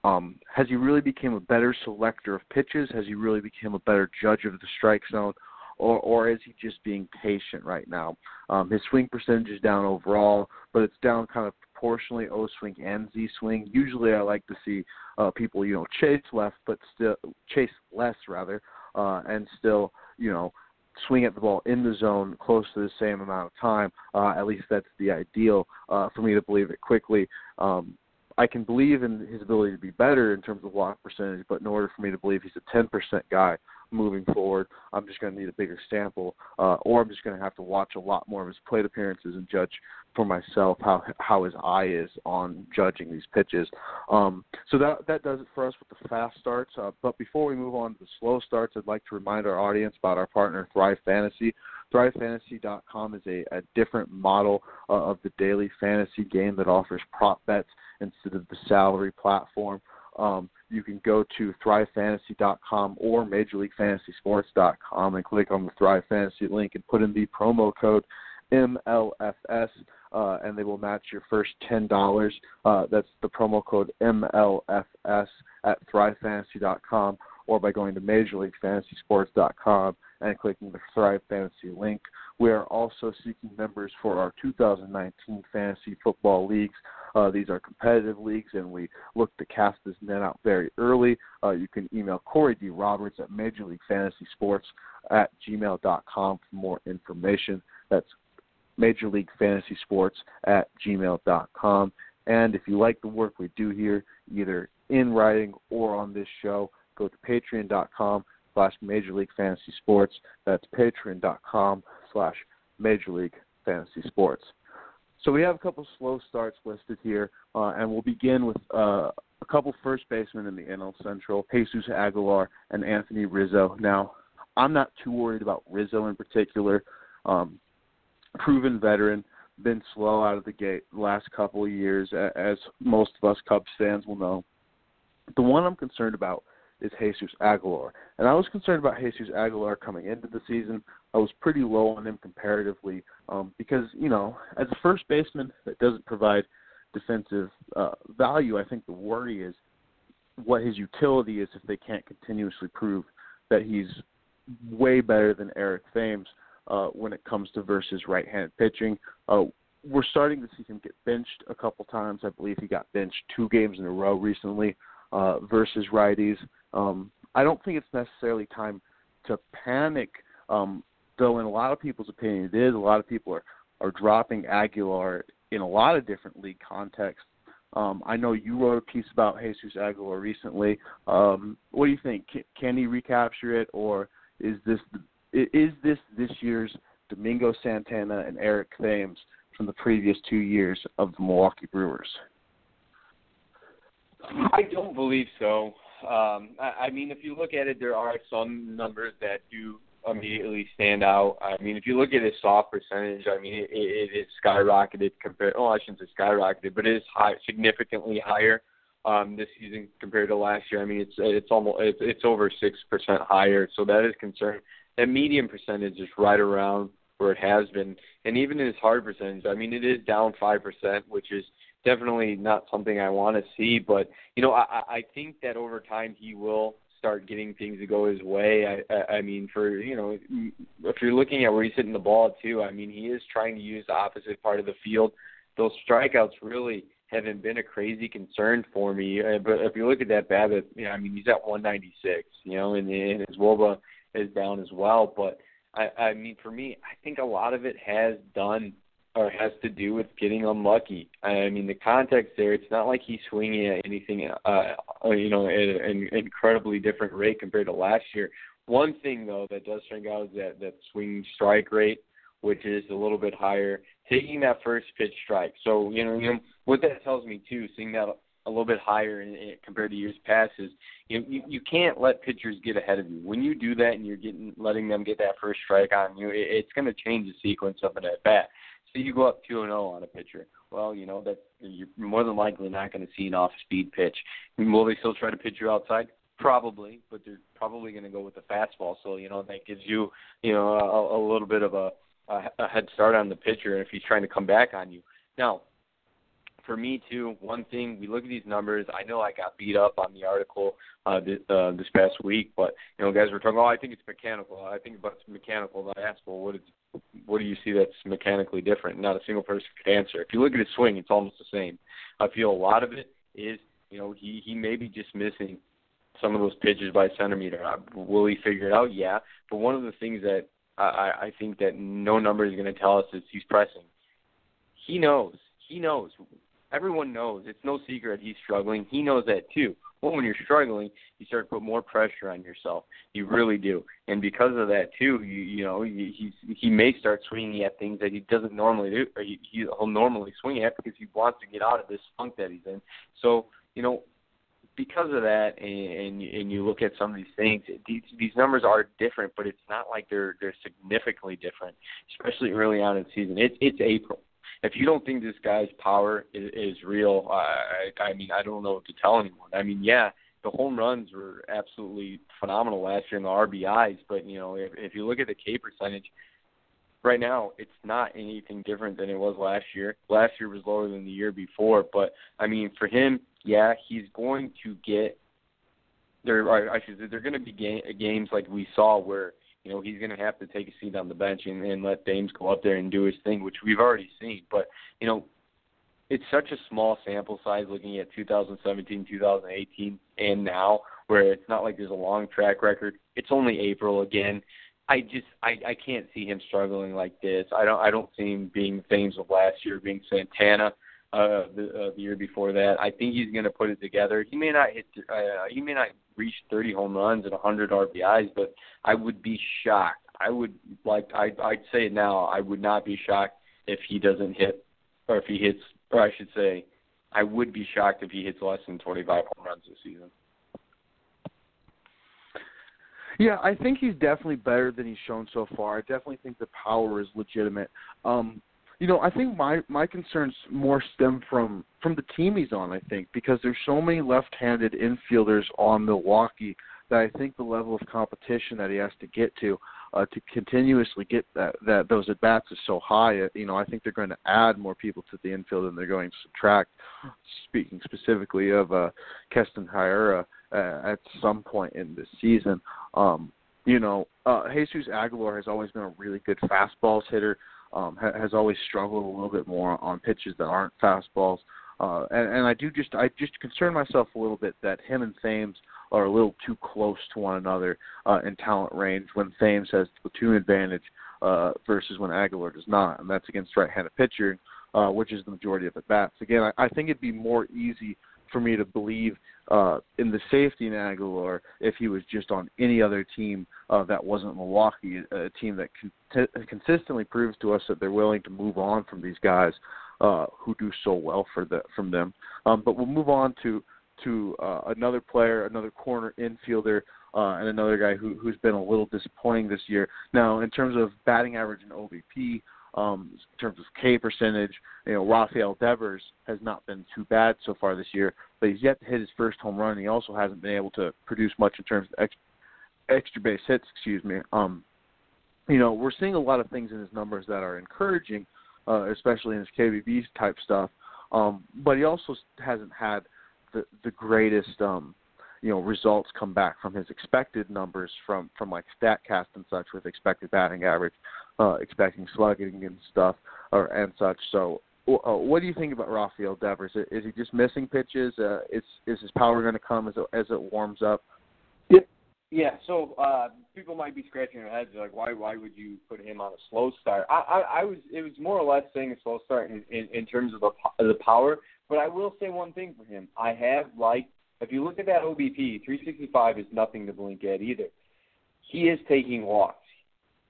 um, has he really become a better selector of pitches? Has he really become a better judge of the strike zone? Or, or is he just being patient right now? Um, his swing percentage is down overall, but it's down kind of proportionally O swing and Z swing. Usually, I like to see uh, people, you know, chase left, but still chase less rather, uh, and still, you know, swing at the ball in the zone close to the same amount of time. Uh, at least that's the ideal uh, for me to believe it quickly. Um, I can believe in his ability to be better in terms of walk percentage, but in order for me to believe he's a 10% guy moving forward, I'm just going to need a bigger sample, uh, or I'm just going to have to watch a lot more of his plate appearances and judge for myself how how his eye is on judging these pitches. Um, so that that does it for us with the fast starts. Uh, but before we move on to the slow starts, I'd like to remind our audience about our partner Thrive Fantasy. ThriveFantasy.com is a, a different model uh, of the daily fantasy game that offers prop bets instead of the salary platform. Um, you can go to thrivefantasy.com or majorleaguefantasysports.com and click on the Thrive Fantasy link and put in the promo code MLFS, uh, and they will match your first ten dollars. Uh, that's the promo code MLFS at thrivefantasy.com or by going to majorleaguefantasysports.com and clicking the Thrive Fantasy link. We are also seeking members for our 2019 fantasy football leagues. Uh, these are competitive leagues, and we look to cast this net out very early. Uh, you can email Corey D. Roberts at Major League Fantasy Sports at gmail.com for more information. That's Major League Fantasy Sports at gmail.com. And if you like the work we do here, either in writing or on this show, go to patreon.com slash Major League Fantasy Sports. That's patreon.com slash Major League Fantasy Sports. So we have a couple slow starts listed here, uh, and we'll begin with uh, a couple first basemen in the NL Central, Jesus Aguilar and Anthony Rizzo. Now, I'm not too worried about Rizzo in particular. Um, proven veteran, been slow out of the gate the last couple of years, as most of us Cubs fans will know. The one I'm concerned about is Jesus Aguilar. And I was concerned about Jesus Aguilar coming into the season. I was pretty low on him comparatively um, because, you know, as a first baseman that doesn't provide defensive uh, value, I think the worry is what his utility is if they can't continuously prove that he's way better than Eric Thames uh, when it comes to versus right-handed pitching. Uh, we're starting to see him get benched a couple times. I believe he got benched two games in a row recently uh, versus righties. Um, I don't think it's necessarily time to panic, um, though. In a lot of people's opinion, it is. A lot of people are are dropping Aguilar in a lot of different league contexts. Um, I know you wrote a piece about Jesus Aguilar recently. Um, what do you think? Can, can he recapture it, or is this is this this year's Domingo Santana and Eric Thames from the previous two years of the Milwaukee Brewers? I don't believe so. Um, I, I mean, if you look at it, there are some numbers that do immediately stand out. I mean, if you look at his soft percentage, I mean, it, it is skyrocketed compared. Oh, I shouldn't say skyrocketed, but it is high, significantly higher um, this season compared to last year. I mean, it's it's almost it's, it's over six percent higher, so that is concern. That medium percentage is right around where it has been, and even his hard percentage, I mean, it is down five percent, which is definitely not something I want to see. But you know, I, I think that over time he will start getting things to go his way. I, I, I mean, for you know, if you're looking at where he's hitting the ball too, I mean, he is trying to use the opposite part of the field. Those strikeouts really haven't been a crazy concern for me. Uh, but if you look at that you know, I mean, he's at 196, you know, and, and his WOBA is down as well. But I, I mean, for me, I think a lot of it has done or has to do with getting unlucky. I mean, the context there, it's not like he's swinging at anything, uh, you know, an incredibly different rate compared to last year. One thing though that does stand out is that that swing strike rate, which is a little bit higher, taking that first pitch strike. So you know, you know what that tells me too, seeing that a little bit higher in, in, compared to years past is you, know, you you can't let pitchers get ahead of you. When you do that and you're getting letting them get that first strike on you, it, it's going to change the sequence of an at bat. So you go up two and zero oh on a pitcher. Well, you know that you're more than likely not going to see an off-speed pitch. Will they still try to pitch you outside? Probably, but they're probably going to go with the fastball. So you know that gives you you know a, a little bit of a, a a head start on the pitcher if he's trying to come back on you. Now, for me too, one thing we look at these numbers. I know I got beat up on the article uh, this, uh, this past week, but you know, guys were talking. Oh, I think it's mechanical. I think it's mechanical. And I asked, well, what is what do you see that's mechanically different? Not a single person could answer. If you look at his swing, it's almost the same. I feel a lot of it is, you know, he he may be just missing some of those pitches by a centimeter. Uh, will he figure it out? Yeah. But one of the things that I, I think that no number is going to tell us is he's pressing. He knows. He knows. Everyone knows. It's no secret he's struggling. He knows that too. Well, when you're struggling, you start to put more pressure on yourself. You really do, and because of that too, you you know he he may start swinging at things that he doesn't normally do, or he, he'll normally swing at because he wants to get out of this funk that he's in. So you know, because of that, and and, and you look at some of these things, these these numbers are different, but it's not like they're they're significantly different, especially early on in the season. It's it's April if you don't think this guy's power is, is real, I, I mean, I don't know what to tell anyone. I mean, yeah, the home runs were absolutely phenomenal last year in the RBIs, but you know, if, if you look at the K percentage, right now it's not anything different than it was last year. Last year was lower than the year before, but I mean, for him, yeah, he's going to get there. I should say, there are going to be game, games like we saw where you know he's going to have to take a seat on the bench and, and let Thames go up there and do his thing, which we've already seen. But you know, it's such a small sample size looking at 2017, 2018, and now, where it's not like there's a long track record. It's only April again. I just I I can't see him struggling like this. I don't I don't see him being Thames of last year, being Santana uh, the, uh, the year before that. I think he's going to put it together. He may not hit. Uh, he may not reach 30 home runs and 100 RBIs, but I would be shocked. I would like. I, I'd say it now. I would not be shocked if he doesn't hit, or if he hits, or I should say, I would be shocked if he hits less than 25 home runs this season. Yeah, I think he's definitely better than he's shown so far. I definitely think the power is legitimate. Um, you know, I think my my concerns more stem from from the team he's on. I think because there's so many left-handed infielders on Milwaukee that I think the level of competition that he has to get to uh, to continuously get that that those at bats is so high. Uh, you know, I think they're going to add more people to the infield than they're going to subtract. Speaking specifically of uh, Keston Hiura uh, at some point in this season. Um, you know, uh, Jesus Aguilar has always been a really good fastballs hitter um, ha- has always struggled a little bit more on pitches that aren't fastballs. Uh, and, and I do just I just concern myself a little bit that him and Thames are a little too close to one another uh, in talent range when Thames has the platoon advantage uh, versus when Aguilar does not, and that's against right-handed pitching, uh, which is the majority of at bats. Again, I, I think it'd be more easy for me to believe uh, in the safety in Aguilar if he was just on any other team uh, that wasn't Milwaukee, a team that con- consistently proves to us that they're willing to move on from these guys uh, who do so well for the from them. Um, but we'll move on to to uh, another player, another corner infielder, uh, and another guy who, who's been a little disappointing this year. Now, in terms of batting average and OBP, Um, in terms of K percentage, you know, Rafael Devers has not been too bad so far this year, but he's yet to hit his first home run. And he also hasn't been able to produce much in terms of extra, extra base hits. Excuse me. Um, you know, we're seeing a lot of things in his numbers that are encouraging, uh, especially in his KBB type stuff. Um, but he also hasn't had the the greatest um, you know results come back from his expected numbers from from like Statcast and such with expected batting average, uh, expecting slugging and stuff or and such. So. Uh, what do you think about Rafael Devers? Is he just missing pitches? Uh, is is his power going to come as it, as it warms up? Yeah, so uh, people might be scratching their heads like, why why would you put him on a slow start? I, I, I was it was more or less saying a slow start in, in, in terms of the the power, but I will say one thing for him. I have liked if you look at that OBP, 365 is nothing to blink at either. He is taking walks.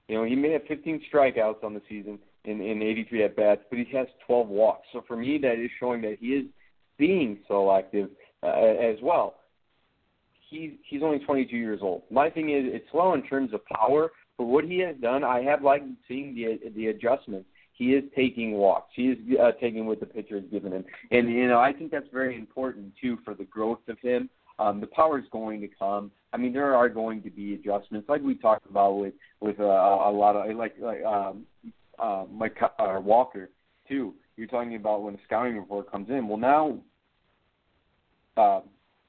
You know, he may have 15 strikeouts on the season in, in 83 at bats, but he has 12 walks. So for me, that is showing that he is being selective uh, as well he's he's only 22 years old. My thing is, it's slow in terms of power, but what he has done, I have liked seeing the the adjustments. He is taking walks. He is uh, taking what the pitcher has given him, and you know I think that's very important too for the growth of him. Um, the power is going to come. I mean, there are going to be adjustments, like we talked about with with uh, a lot of like like um, uh, Mike uh, Walker too. You're talking about when a scouting report comes in. Well, now uh,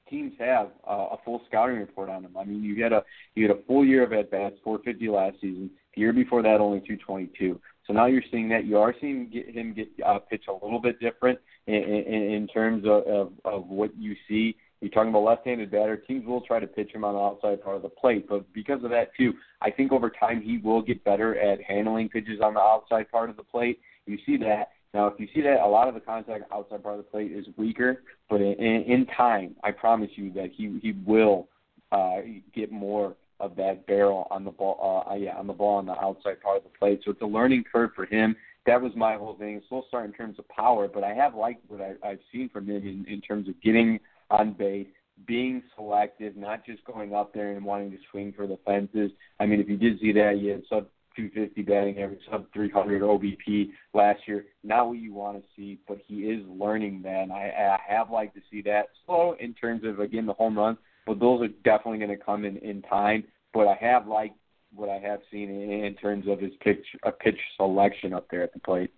teams have uh, a full scouting report on him. I mean, you had a you had a full year of at bats, 450 last season. The year before that, only 222. So now you're seeing that you are seeing get, him get uh, pitch a little bit different in, in, in terms of, of of what you see. You're talking about left-handed batter. Teams will try to pitch him on the outside part of the plate, but because of that too, I think over time he will get better at handling pitches on the outside part of the plate. You see that, now, if you see that a lot of the contact outside part of the plate is weaker, but in, in, in time, I promise you that he he will uh, get more of that barrel on the ball. Uh, yeah, on the ball on the outside part of the plate. So it's a learning curve for him. That was my whole thing. Slow start in terms of power, but I have liked what I, I've seen from him in, in terms of getting on base, being selective, not just going up there and wanting to swing for the fences. I mean, if you did see that, he had sub 250 batting average, sub 300 OBP last year. Not what you want to see, but he is learning that. And I, I have liked to see that. Slow in terms of again the home runs, but those are definitely going to come in in time. But I have liked what I have seen in, in terms of his pitch a pitch selection up there at the plate.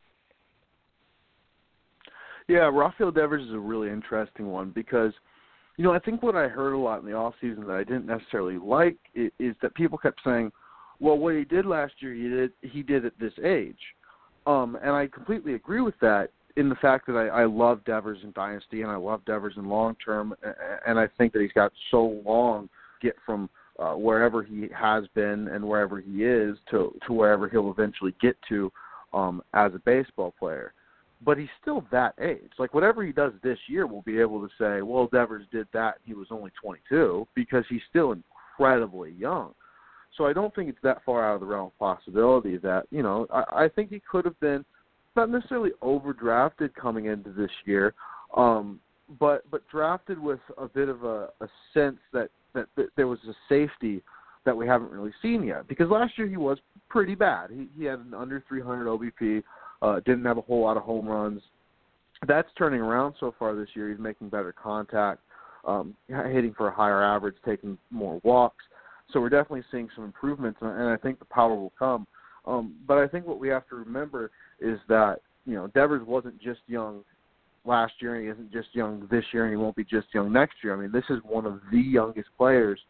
Yeah, Rafael Devers is a really interesting one because, you know, I think what I heard a lot in the off season that I didn't necessarily like is, is that people kept saying, well, what he did last year, he did he did at this age, um, and I completely agree with that. In the fact that I, I love Devers in Dynasty and I love Devers in long term, and I think that he's got so long get from uh, wherever he has been and wherever he is to to wherever he'll eventually get to um, as a baseball player. But he's still that age. Like whatever he does this year, we'll be able to say, well, Devers did that. He was only 22 because he's still incredibly young. So I don't think it's that far out of the realm of possibility that you know I, I think he could have been not necessarily overdrafted coming into this year, um, but but drafted with a bit of a, a sense that, that that there was a safety that we haven't really seen yet. Because last year he was pretty bad. He he had an under 300 OBP, uh, didn't have a whole lot of home runs. That's turning around so far this year. He's making better contact, um, hitting for a higher average, taking more walks. So we're definitely seeing some improvements, and I think the power will come. Um, but I think what we have to remember is that you know Devers wasn't just young last year, and he isn't just young this year, and he won't be just young next year. I mean, this is one of the youngest players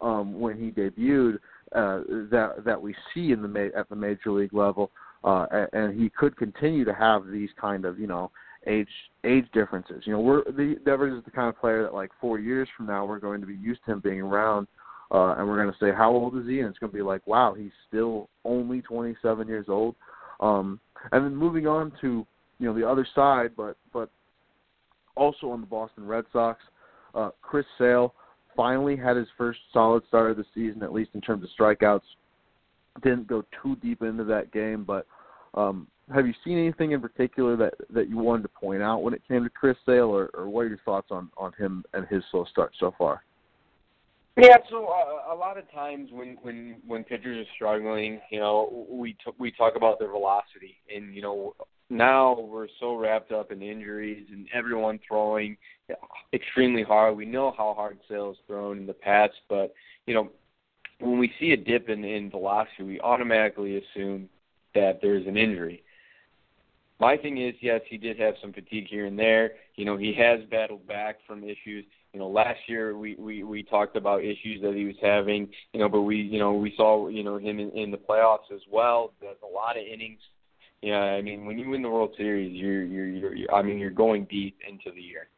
um, when he debuted uh, that that we see in the ma- at the major league level, uh, and he could continue to have these kind of you know age age differences. You know, we're the Devers is the kind of player that like four years from now we're going to be used to him being around uh, and we're going to say how old is he, and it's going to be like, wow, he's still only 27 years old. Um, and then moving on to you know the other side, but but also on the Boston Red Sox, uh, Chris Sale finally had his first solid start of the season, at least in terms of strikeouts. Didn't go too deep into that game, but um, have you seen anything in particular that that you wanted to point out when it came to Chris Sale, or, or what are your thoughts on on him and his slow start so far? Yeah, so uh, a lot of times when when when pitchers are struggling, you know, we t- we talk about their velocity, and you know, now we're so wrapped up in injuries and everyone throwing extremely hard. We know how hard Sale's thrown in the past, but you know, when we see a dip in, in velocity, we automatically assume that there's an injury. My thing is, yes, he did have some fatigue here and there. You know, he has battled back from issues. You know, last year we we we talked about issues that he was having. You know, but we you know we saw you know him in, in the playoffs as well. There's a lot of innings. Yeah, I mean, when you win the World Series, you're you're you're, you're I mean, you're going deep into the year.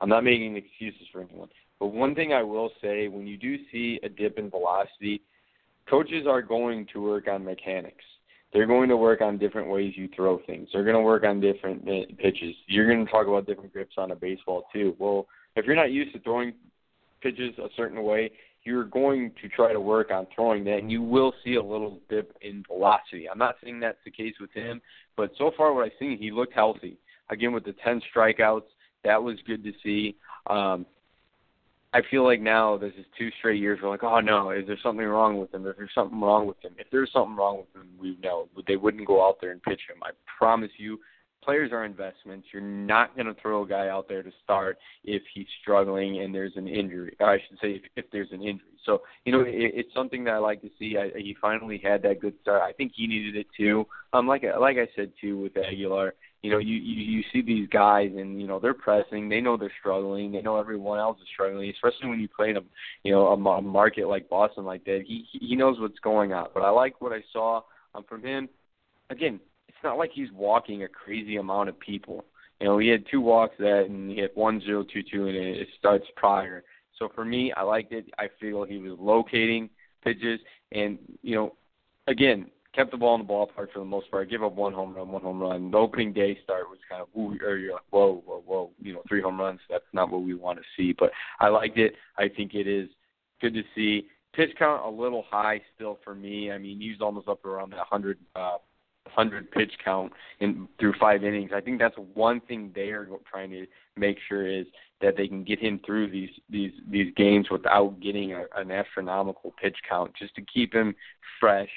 I'm not making excuses for anyone, but one thing I will say, when you do see a dip in velocity, coaches are going to work on mechanics they're going to work on different ways you throw things. They're going to work on different uh, pitches. You're going to talk about different grips on a baseball too. Well, if you're not used to throwing pitches a certain way, you're going to try to work on throwing that, and you will see a little dip in velocity. I'm not saying that's the case with him, but so far what I've seen, he looked healthy. Again, with the 10 strikeouts, that was good to see. Um, I feel like now this is two straight years. We're like, oh no, is there something wrong with him? Is there something wrong with him? If there's something wrong with him, we know they wouldn't go out there and pitch him. I promise you, players are investments. You're not going to throw a guy out there to start if he's struggling and there's an injury. Or I should say, if, if there's an injury. So you know, it, it's something that I like to see. I, he finally had that good start. I think he needed it too. Um, like like I said too with Aguilar you know, you, you you see these guys and you know they're pressing. They know they're struggling. They know everyone else is struggling, especially when you play in a you know a, a market like Boston like that. He he knows what's going on. But I like what I saw um, from him. Again, not like he's walking a crazy amount of people. You know, he had two walks that, and he had one zero two two, and it, it starts prior. So for me, I liked it. I feel he was locating pitches, and you know, again, kept the ball in the ballpark for the most part. Give up one home run, one home run. The opening day start was kind of ooh, or you're like, whoa, whoa, whoa, you know, three home runs. That's not what we want to see. But I liked it. I think it is good to see. Pitch count a little high still for me. I mean, he's almost up around that hundred uh, hundred pitch count in through five innings. I think that's one thing they are trying to make sure is that they can get him through these these these games without getting a, an astronomical pitch count, just to keep him fresh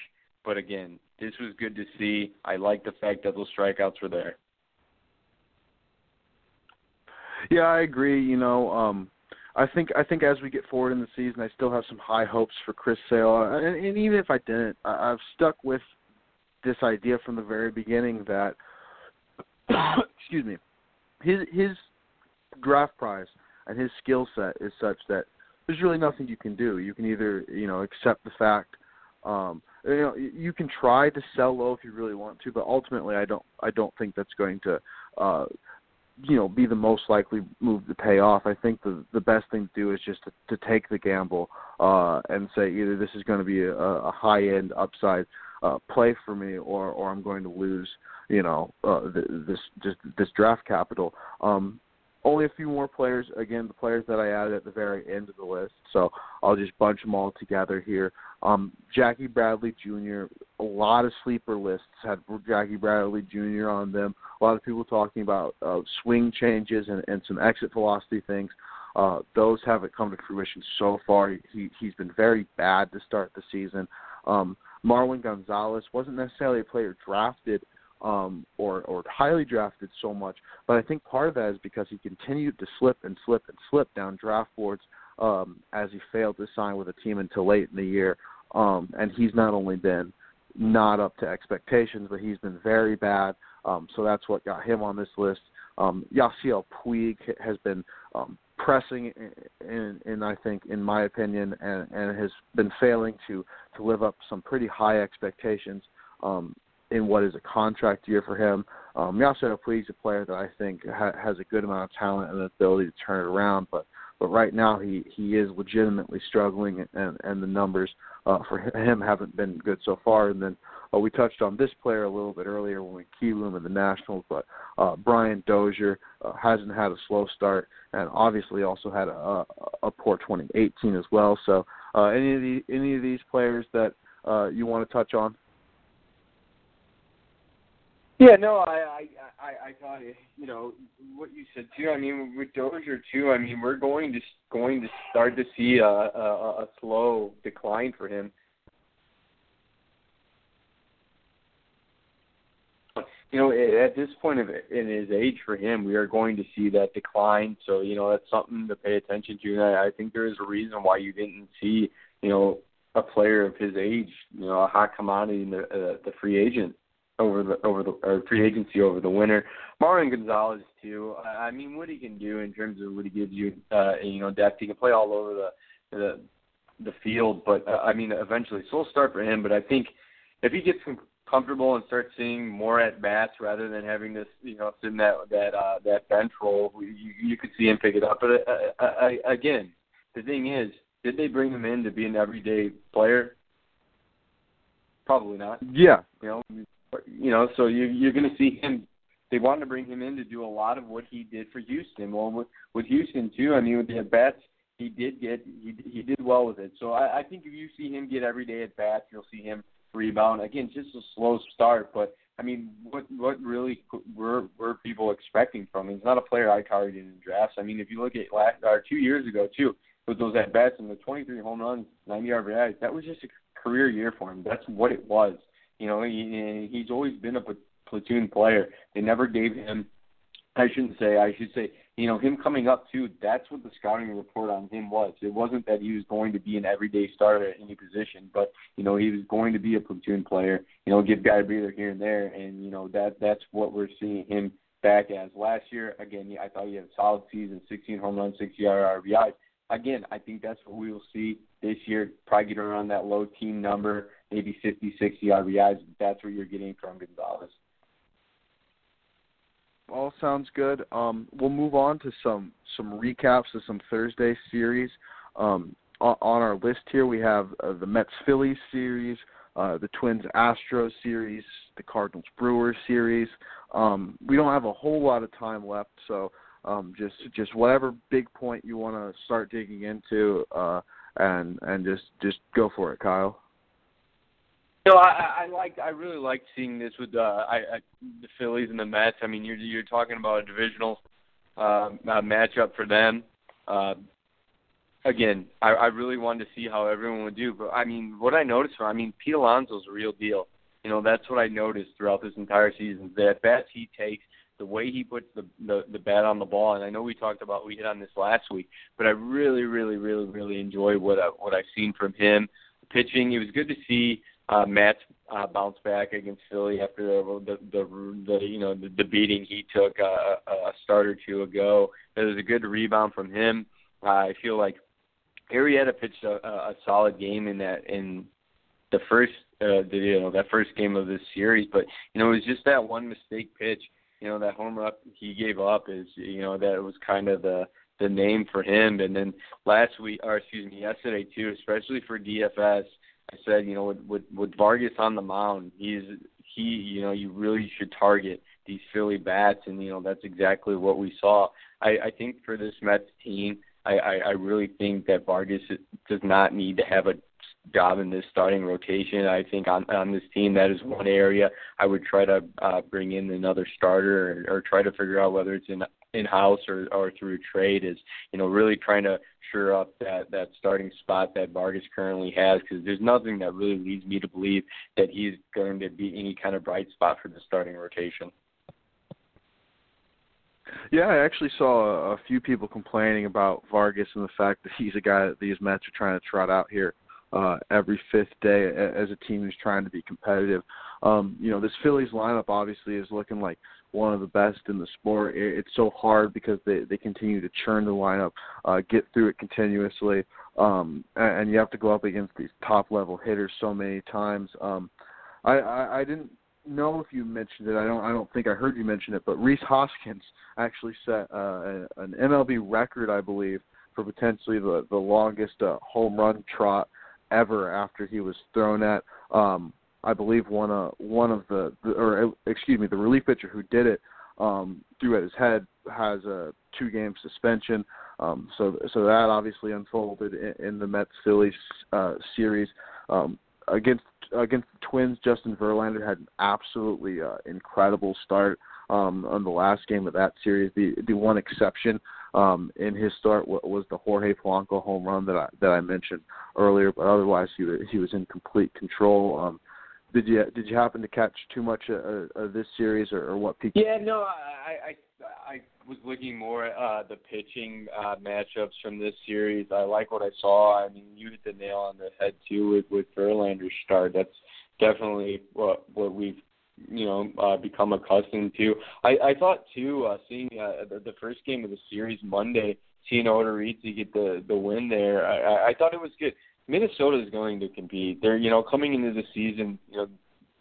but again, this was good to see. I like the fact that those strikeouts were there. Yeah, I agree. You know, um, I think I think as we get forward in the season, I still have some high hopes for Chris Sale, and, and even if I didn't, I, I've stuck with this idea from the very beginning that, excuse me, his his draft prize and his skill set is such that there's really nothing you can do. You can either you know accept the fact um, you know you can try to sell low if you really want to, but ultimately I don't I don't think that's going to uh, you know be the most likely move to pay off. I think the the best thing to do is just to, to take the gamble uh, and say either this is going to be a, a high end upside uh, play for me or or I'm going to lose you know uh, this just this draft capital. Um, only a few more players. Again, the players that I added at the very end of the list. So I'll just bunch them all together here. Um, Jackie Bradley Jr. A lot of sleeper lists had Jackie Bradley Jr. on them. A lot of people talking about uh, swing changes and, and some exit velocity things. Uh, those haven't come to fruition so far. He he's been very bad to start the season. Um, Marwin Gonzalez wasn't necessarily a player drafted um, or or highly drafted so much. But I think part of that is because he continued to slip and slip and slip down draft boards um, as he failed to sign with a team until late in the year. Um, and he's not only been not up to expectations, but he's been very bad. Um, so that's what got him on this list. Um, Yasiel Puig has been um, pressing in, in, I think, in my opinion, and, and has been failing to to live up some pretty high expectations. Um, in what is a contract year for him. Um, Yasiel Puig's a player that I think ha- has a good amount of talent and the ability to turn it around, but but right now he he is legitimately struggling, and and the numbers uh, for him haven't been good so far. And then uh, we touched on this player a little bit earlier when we keyed him in the Nationals, but uh, Brian Dozier uh, hasn't had a slow start, and obviously also had a, a, a poor 2018 as well. So uh, any of the any of these players that uh, you want to touch on? Yeah, no, I, I, I, I thought, you know, what you said too. I mean, with Dozier too. I mean, we're going to going to start to see a, a, a slow decline for him. You know, at this point of in his age for him, we are going to see that decline. So, you know, that's something to pay attention to. And I, I think there is a reason why you didn't see, you know, a player of his age, you know, a hot commodity in the uh, the free agent over the over the or free agency over the winter. Marwin Gonzalez too. I mean, what he can do in terms of what he gives you, uh, you know, depth. He can play all over the the the field, but uh, I mean, eventually, slow start for him. But I think if he gets comfortable and starts seeing more at bats rather than having this, you know, sit in that that uh, that bench role, you, you could see him pick it up. But uh, uh, again, the thing is, did they bring him in to be an everyday player? Probably not. Yeah. You know, you know, so you, you're going to see him. They wanted to bring him in to do a lot of what he did for Houston. Well, with, with Houston too, I mean, with the at bats, he did get he he did well with it. So I, I think if you see him get every day at bats, you'll see him rebound. Again, just a slow start, but I mean, what what really were were people expecting from him? He's not a player I targeted in drafts. I mean, if you look at last or two years ago too, with those at bats and the 23 home runs, 90 RBIs, that was just a career year for him. That's what it was. You know, he, he's always been a platoon player. They never gave him. I shouldn't say. I should say. You know, him coming up too. That's what the scouting report on him was. It wasn't that he was going to be an everyday starter at any position, but you know, he was going to be a platoon player. You know, give guy a breather here and there, and you know that that's what we're seeing him back as. Last year, again, I thought he had a solid season, 16 home runs, 60 RBIs again, I think that's what we will see this year. Probably get around that low team number, maybe 50, 60 RBIs. That's what you're getting from Gonzalez. All sounds good. Um, we'll move on to some some recaps of some Thursday series. Um, on, on our list here, we have uh, the Mets Phillies series, uh, the Twins Astros series, the Cardinals Brewers series. Um, we don't have a whole lot of time left, so um, just just whatever big point you want to start digging into, uh, and and just just go for it, Kyle. Know, I, I like I really like seeing this with uh, I, I, the Phillies and the Mets. I mean, you're you're talking about a divisional uh, matchup for them. Uh, again, I, I really wanted to see how everyone would do. But I mean, what I noticed, I mean, Pete Alonso's a real deal. You know, that's what I noticed throughout this entire season. The at bats he takes, the way he puts the, the the bat on the ball, and I know we talked about we hit on this last week, but I really, really, really, really enjoy what I, what I've seen from him. Pitching, it was good to see uh, Matz uh, bounce back against Philly after the the, the, the you know the, the beating he took uh, a start or two ago. It was a good rebound from him. Uh, I feel like Arrieta pitched a, a solid game in that in the first uh, the, you know that first game of this series, but you know it was just that one mistake pitch you know that home run he gave up is you know that was kind of the the name for him. And then last week, or excuse me, yesterday too, especially for DFS, I said you know with with, with Vargas on the mound, he's he you know you really should target these Philly bats, and you know that's exactly what we saw. I, I think for this Mets team, I, I, I really think that Vargas does not need to have a job in this starting rotation. I think on on this team that is one area I would try to uh, bring in another starter or, or try to figure out whether it's in in house or or through trade is you know really trying to sure up that that starting spot that Vargas currently has because there's nothing that really leads me to believe that he's going to be any kind of bright spot for the starting rotation. Yeah, I actually saw a, a few people complaining about Vargas and the fact that he's a guy that these Mets are trying to trot out here uh, every fifth day as a team who's trying to be competitive. Um, you know, this Phillies lineup obviously is looking like one of the best in the sport. It's so hard because they they continue to churn the lineup, uh, get through it continuously, um, and, you have to go up against these top level hitters so many times. Um, I, I I didn't know if you mentioned it. I don't. I don't think I heard you mention it. But Rhys Hoskins actually set uh, an MLB record, I believe, for potentially the the longest uh, home run trot ever after he was thrown at. Um, I believe one uh one of the, the or excuse me the relief pitcher who did it um, threw at his head has a two game suspension. Um, so so that obviously unfolded in, in the Mets Phillies uh, series um, against against the Twins, Justin Verlander had an absolutely uh, incredible start um, on the last game of that series. The the one exception um, in his start was the Jorge Polanco home run that I that I mentioned earlier, but otherwise he was he was in complete control. Um, did you did you happen to catch too much of, of this series, or, or what peaked? Yeah, no, I I I was looking more at uh, the pitching uh, matchups from this series. I like what I saw. I mean, you hit the nail on the head too with with Verlander's start. That's definitely what what we've you know uh, become accustomed to. I, I thought too, uh, seeing uh, the, the first game of the series Monday, seeing Odorizzi get the the win there, I, I thought it was good. Minnesota is going to compete. They're you know coming into the season, you know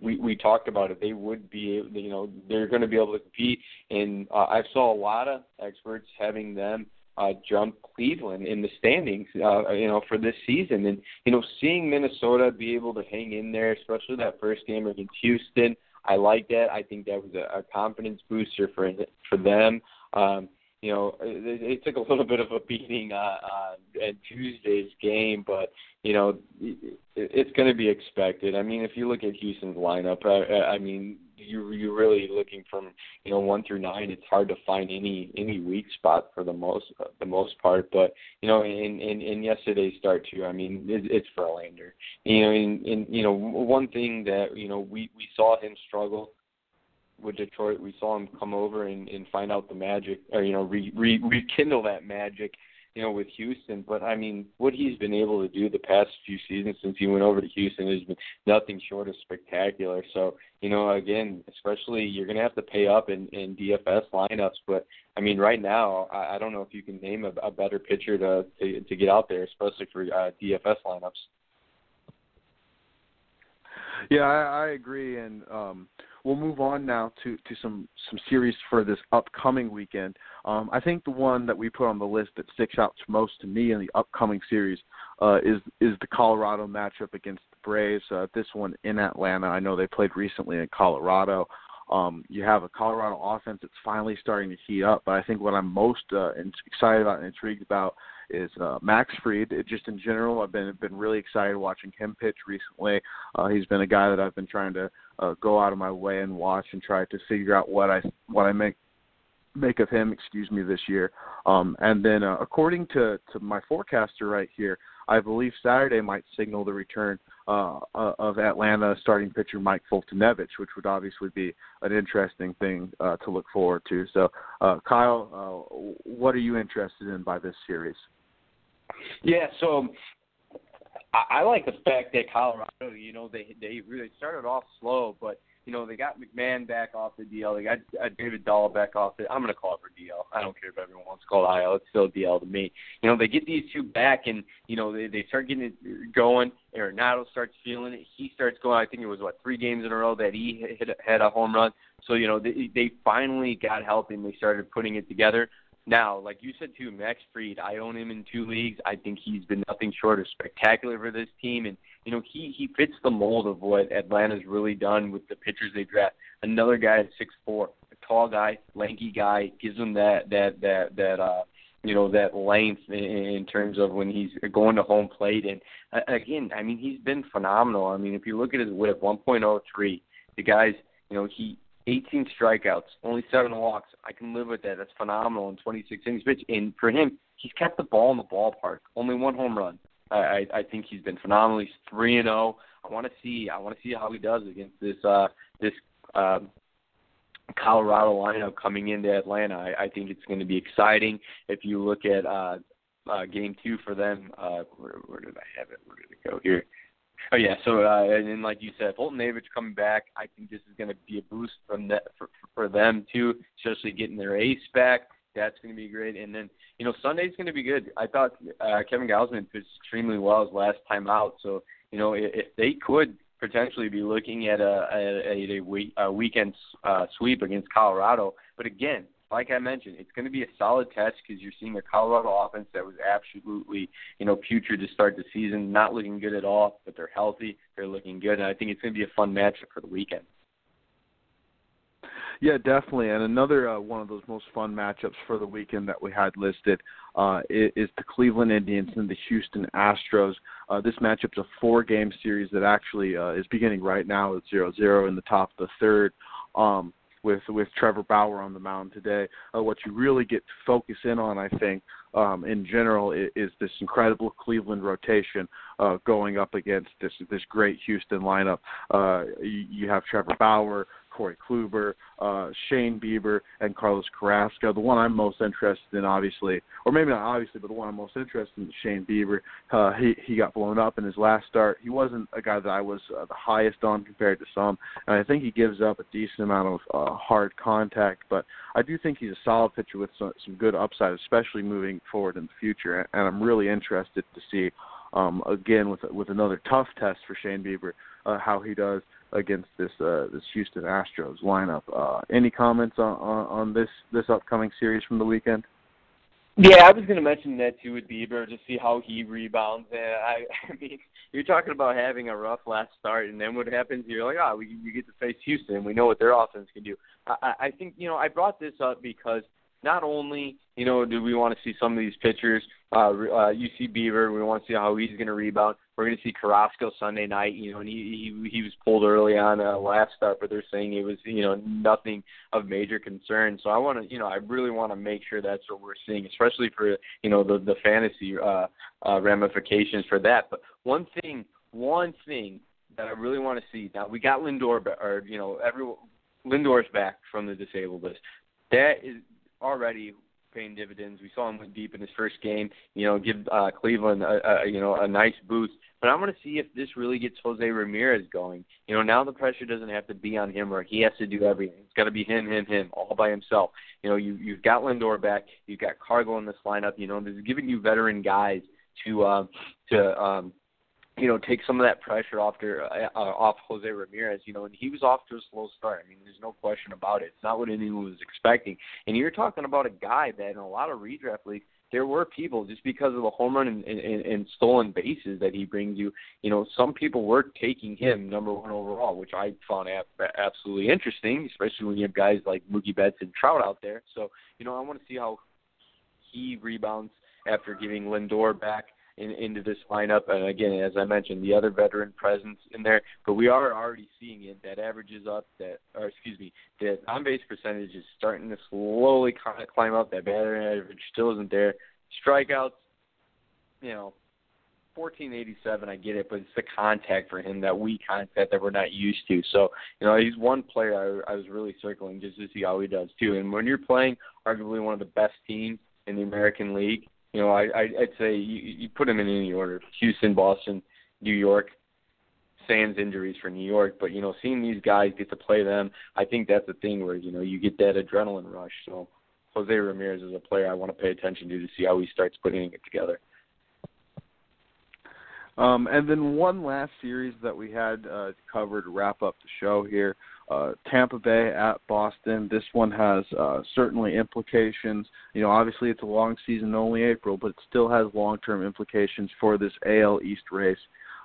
we we talked about it. They would be, you know, they're going to be able to compete. And uh, I saw a lot of experts having them uh, jump Cleveland in the standings, uh, you know, for this season. And you know, seeing Minnesota be able to hang in there, especially that first game against Houston, I like that. I think that was a, a confidence booster for for them. Um, you know, it, it took a little bit of a beating uh, uh, at Tuesday's game, but you know, it, it's going to be expected. I mean, if you look at Houston's lineup, I, I mean, you you're really looking from you know one through nine. It's hard to find any any weak spot for the most the most part. But you know, in in, in yesterday's start too, I mean, it, it's Verlander. You know, in, in you know one thing that you know we we saw him struggle with Detroit. We saw him come over and, and find out the magic, or you know, re, re, rekindle that magic, you know, with Houston. But I mean, what he's been able to do the past few seasons since he went over to Houston has been nothing short of spectacular. So you know, again, especially you're going to have to pay up in, in DFS lineups. But I mean, right now, I, I don't know if you can name a, a better pitcher to, to to get out there, especially for uh, DFS lineups. Yeah, I, I agree, and um, we'll move on now to, to some, some series for this upcoming weekend. Um, I think the one that we put on the list that sticks out most to me in the upcoming series uh, is is the Colorado matchup against the Braves. Uh, this one in Atlanta. I know they played recently in Colorado. Um, you have a Colorado offense that's finally starting to heat up, but I think what I'm most uh, excited about and intrigued about is uh, Max Fried. It, just in general, I've been been really excited watching him pitch recently. Uh, he's been a guy that I've been trying to uh, go out of my way and watch and try to figure out what I what I make make of him, excuse me, this year. Um, and then uh, according to to my forecaster right here, I believe Saturday might signal the return uh, uh, of Atlanta starting pitcher Mike Foltynewicz, which would obviously be an interesting thing uh, to look forward to. So, uh, Kyle, uh, what are you interested in by this series? Yeah, so I, I like the fact that Colorado, you know, they they really started off slow, but you know they got McMahon back off the DL, they got uh, David Dahl back off the. I'm going to call it for DL. I don't care if everyone wants to call it IL. It's still DL to me. You know they get these two back, and you know they they start getting it going. Arenado starts feeling it. He starts going. I think it was what three games in a row that he hit, had a home run. So you know they they finally got healthy and they started putting it together. Now, like you said too, Max Fried, I own him in two leagues. I think he's been nothing short of spectacular for this team, and you know he he fits the mold of what Atlanta's really done with the pitchers they draft. Another guy at six four, a tall guy, lanky guy, gives him that that that that uh you know that length in, terms of when he's going to home plate. And again, I mean he's been phenomenal. I mean if you look at his WHIP, 1.03, the guy's you know he 18 strikeouts, only seven walks. I can live with that. That's phenomenal in 26 innings pitch. And for him, he's kept the ball in the ballpark. Only one home run. I I, think he's been phenomenal. He's three and. Oh. I want to see. I want to see how he does against this uh this um Colorado lineup coming into Atlanta. I, I think it's going to be exciting. If you look at uh, uh, game two for them, uh, where, where did I have it? Where did it go here? Oh yeah, so uh, and then like you said, Foltynewicz coming back, I think this is going to be a boost from that for, for them too, especially getting their ace back. That's going to be great. And then you know Sunday's going to be good. I thought uh, Kevin Gausman pitched extremely well his last time out, so you know if, if they could potentially be looking at a a, a, week, a weekend uh, sweep against Colorado, but again, like I mentioned, it's going to be a solid test because you're seeing a Colorado offense that was absolutely, you know, putrid to start the season, not looking good at all, but they're healthy, they're looking good, and I think it's going to be a fun matchup for the weekend. Yeah, definitely. And another uh, one of those most fun matchups for the weekend that we had listed uh, is, the Cleveland Indians and the Houston Astros. Uh, this matchup's a four-game series that actually uh, is beginning right now at zero-zero in the top of the third. Um, with with Trevor Bauer on the mound today. Uh, what you really get to focus in on, I think, um, in general, is, is this incredible Cleveland rotation uh, going up against this this great Houston lineup. Uh, you, you have Trevor Bauer, Corey Kluber, uh, Shane Bieber, and Carlos Carrasco. The one I'm most interested in, obviously, or maybe not obviously, but the one I'm most interested in Shane Bieber. Uh, he he got blown up in his last start. He wasn't a guy that I was uh, the highest on compared to some, and I think he gives up a decent amount of uh, hard contact. But I do think he's a solid pitcher with some, some good upside, especially moving forward in the future. And I'm really interested to see um, again with with another tough test for Shane Bieber uh, how he does against this uh, this Houston Astros lineup. Uh, any comments on, on, on this this upcoming series from the weekend? Yeah, I was going to mention that too with Bieber to see how he rebounds. And I, I mean, you're talking about having a rough last start, and then what happens? You're like, oh, we you get to face Houston. And we know what their offense can do. I, I think you know I brought this up because not only you know do we want to see some of these pitchers, uh, uh, UC Bieber, we want to see how he's going to rebound. We're going to see Carrasco Sunday night, you know, and he he, he was pulled early on uh, last start, but they're saying it was you know nothing of major concern. So I want to you know I really want to make sure that's what we're seeing, especially for you know the the fantasy uh, uh, ramifications for that. But one thing, one thing that I really want to see now we got Lindor, or you know every Lindor's back from the disabled list. That is already paying dividends. We saw him went deep in his first game. You know, give uh, Cleveland a, a you know a nice boost. But I want to see if this really gets Jose Ramirez going. You know, now the pressure doesn't have to be on him or he has to do everything. It's got to be him, him, him, all by himself. You know, you you've got Lindor back, you've got Cargo in this lineup. You know, this is giving you veteran guys to um, to um, you know, take some of that pressure off to, uh, uh, off Jose Ramirez. You know, and he was off to a slow start. I mean, there's no question about it. It's not what anyone was expecting. And you're talking about a guy that in a lot of redraft leagues, there were people just because of the home run and, and, and stolen bases that he brings you. You know, some people were taking him number one overall, which I found ab- absolutely interesting, especially when you have guys like Mookie Betts and Trout out there. So, you know, I want to see how he rebounds after giving Lindor back in, into this lineup. And again, as I mentioned, the other veteran presence in there, but we are already seeing it. That average is up. That, or excuse me, that on base percentage is starting to slowly kind of climb up. That batting average still isn't there. Strikeouts, you know, 1487, I get it, but it's the contact for him, that weak contact that we're not used to. So, you know, he's one player I, I was really circling just to see how he does too. And when you're playing arguably one of the best teams in the American League, you know, I, I I'd say you, you put them in any order: Houston, Boston, New York. Sans injuries for New York, but you know, seeing these guys get to play them, I think that's the thing where you know you get that adrenaline rush. So Jose Ramirez is a player I want to pay attention to to see how he starts putting it together. Um, and then one last series that we had uh, covered to wrap up the show here uh, Tampa Bay at Boston. This one has uh, certainly implications. You know, obviously it's a long season, only April, but it still has long-term implications for this AL East race.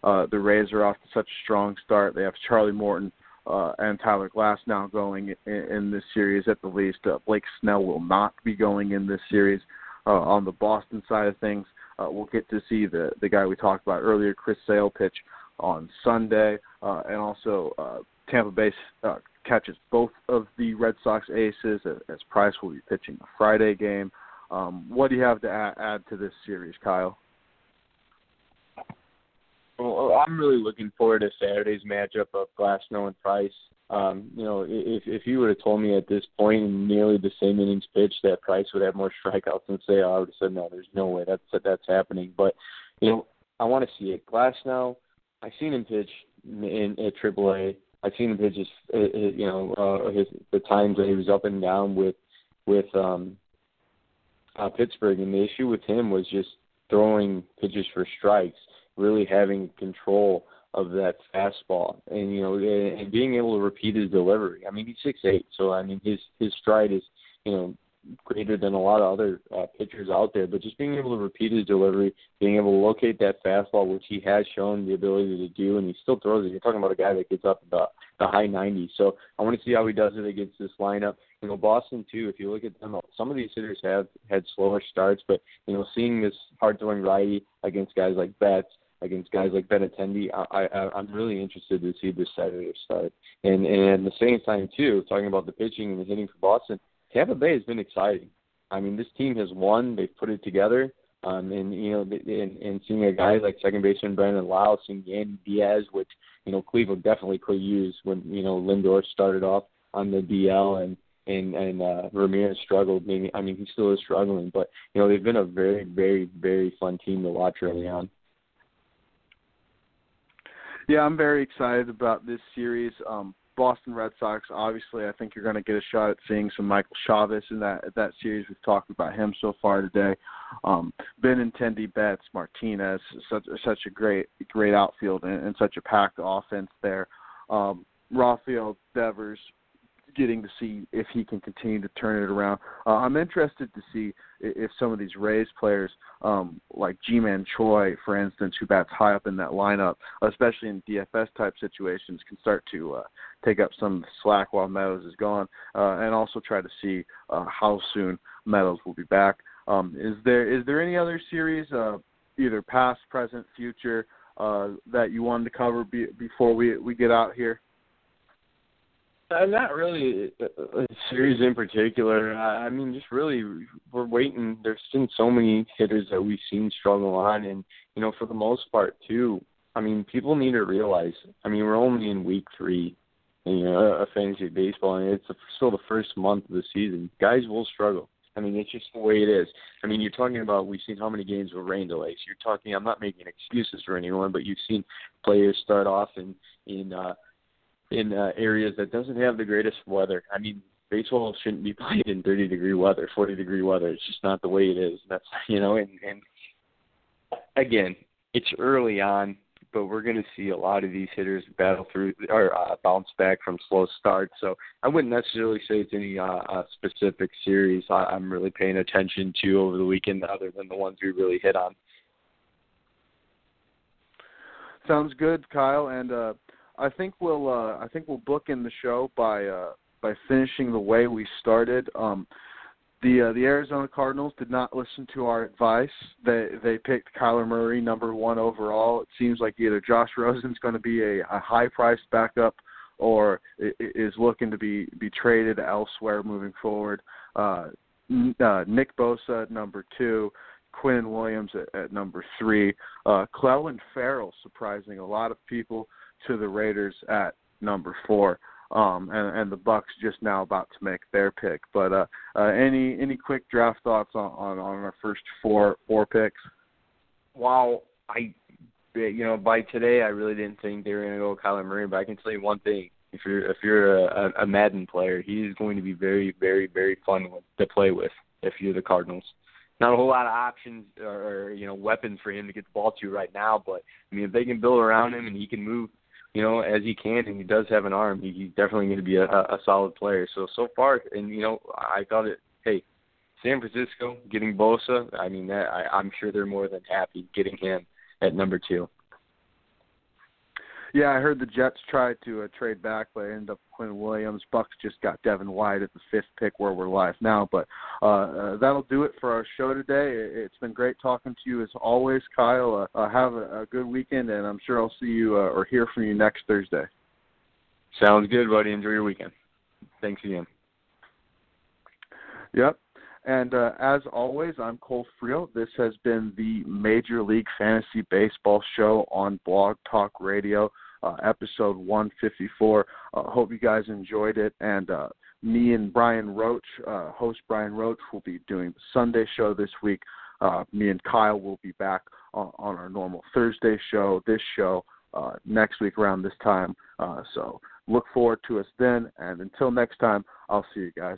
Uh, the Rays are off to such a strong start. They have Charlie Morton uh, and Tyler Glasnow going in, in this series at the least. Uh, Blake Snell will not be going in this series. Uh, on the Boston side of things, uh, we'll get to see the the guy we talked about earlier, Chris Sale, pitch on Sunday, uh, and also uh, Tampa Bay uh, catches both of the Red Sox aces as, Price will be pitching the Friday game. Um, what do you have to add, add to this series, Kyle? Well, I'm really looking forward to Saturday's matchup of Glasnow and Price. Um, you know, if if you would have told me at this point in nearly the same innings pitched that Price would have more strikeouts than Sale, I would have said no, there's no way that's that's happening. But you know, I want to see it. Glasnow, I've seen him pitch in at AAA I've seen pitch his, you know, uh, his the times that he was up and down with with um, uh, Pittsburgh, and the issue with him was just throwing pitches for strikes, really having control of that fastball, and you know, and being able to repeat his delivery. I mean, he's six eight, so I mean, his his stride is, you know, greater than a lot of other uh, pitchers out there. But just being able to repeat his delivery, being able to locate that fastball, which he has shown the ability to do, and he still throws it. You're talking about a guy that gets up the the high 90s. So I want to see how he does it against this lineup. You know, Boston too. If you look at them, some of these hitters have had slower starts, but you know, seeing this hard throwing righty against guys like Betts against guys like Benintendi, I, I, I'm really interested to see this Saturday start. And and at the same time too, talking about the pitching and the hitting for Boston, Tampa Bay has been exciting. I mean, this team has won. They've put it together. Um, and you know, and, and seeing a guy like second baseman Brandon Lowe, seeing Yandy Diaz, which you know Cleveland definitely could use when you know Lindor started off on the DL and and and uh, Ramirez struggled. Maybe I mean he still is struggling, but you know they've been a very very very fun team to watch early on. Yeah, I'm very excited about this series. Um, Boston Red Sox, obviously, I think you're going to get a shot at seeing some Michael Chavis in that that series. We've talked about him so far today. Um, Benintendi, Betts, Martinez, such such a great great outfield and, and such a packed offense there. Um, Rafael Devers, getting to see if he can continue to turn it around. Uh, I'm interested to see if some of these Rays players, um, like Ji-Man Choi, for instance, who bats high up in that lineup, especially in DFS type situations, can start to uh, take up some slack while Meadows is gone, uh, and also try to see uh, how soon Meadows will be back. Um, is there is there any other series, uh, either past, present, future, uh, that you wanted to cover be, before we we get out here? Uh, not really a series in particular. I mean, just really, we're waiting. There's been so many hitters that we've seen struggle on, and you know, for the most part, too. I mean, people need to realize. I mean, we're only in week three, you know, of fantasy baseball, and it's still the first month of the season. Guys will struggle. I mean, it's just the way it is. I mean, you're talking about we've seen how many games with rain delays. You're talking. I'm not making excuses for anyone, but you've seen players start off in in uh, in uh, areas that doesn't have the greatest weather. I mean, baseball shouldn't be played in 30 degree weather, 40 degree weather. It's just not the way it is. That's you know, and and again, it's early on, but we're going to see a lot of these hitters battle through or uh, bounce back from slow starts. So I wouldn't necessarily say it's any uh, uh, specific series I, I'm really paying attention to over the weekend, other than the ones we really hit on. Sounds good, Kyle. And uh, I think we'll uh, I think we'll book in the show by uh, by finishing the way we started. Um, the uh, the Arizona Cardinals did not listen to our advice. They they picked Kyler Murray number one overall. It seems like either Josh Rosen's going to be a, a high priced backup or is looking to be be traded elsewhere moving forward. Uh, uh, Nick Bosa number two, Quinn Williams at, at number three, uh, Clelin Ferrell surprising a lot of people to the Raiders at number four. Um, and, and the Bucs just now about to make their pick. But uh, uh, any any quick draft thoughts on, on, on our first four four picks? Wow, I you know by today I really didn't think they were going to go Kyler Murray, but I can tell you one thing: if you're if you're a, a Madden player, he's going to be very very very fun to play with. If you're the Cardinals, not a whole lot of options or, or you know weapons for him to get the ball to right now, but I mean if they can build around him and he can move you know, as he can, and he does have an arm. He, he's definitely going to be a, a solid player. So so far, and you know, I thought it. Hey, San Francisco getting Bosa. I mean, that I, I'm sure they're more than happy getting him at number two. Yeah, I heard the Jets tried to uh, trade back, but ended up Quinn Williams. Bucs just got Devin White at the fifth pick, where we're live now. But uh, uh, that'll do it for our show today. It's been great talking to you as always, Kyle. Uh, uh, have a, a good weekend, and I'm sure I'll see you uh, or hear from you next Thursday. Sounds good, buddy. Enjoy your weekend. Thanks again. Yep. And uh, as always, I'm Cole Freel. This has been the Major League Fantasy Baseball Show on Blog Talk Radio uh, episode 154. Uh, hope you guys enjoyed it. And uh, me and Brian Roach, uh, host Brian Roach, will be doing the Sunday show this week. Uh, me and Kyle will be back on, on our normal Thursday show, this show, uh, next week around this time. Uh, so look forward to us then. And until next time, I'll see you guys.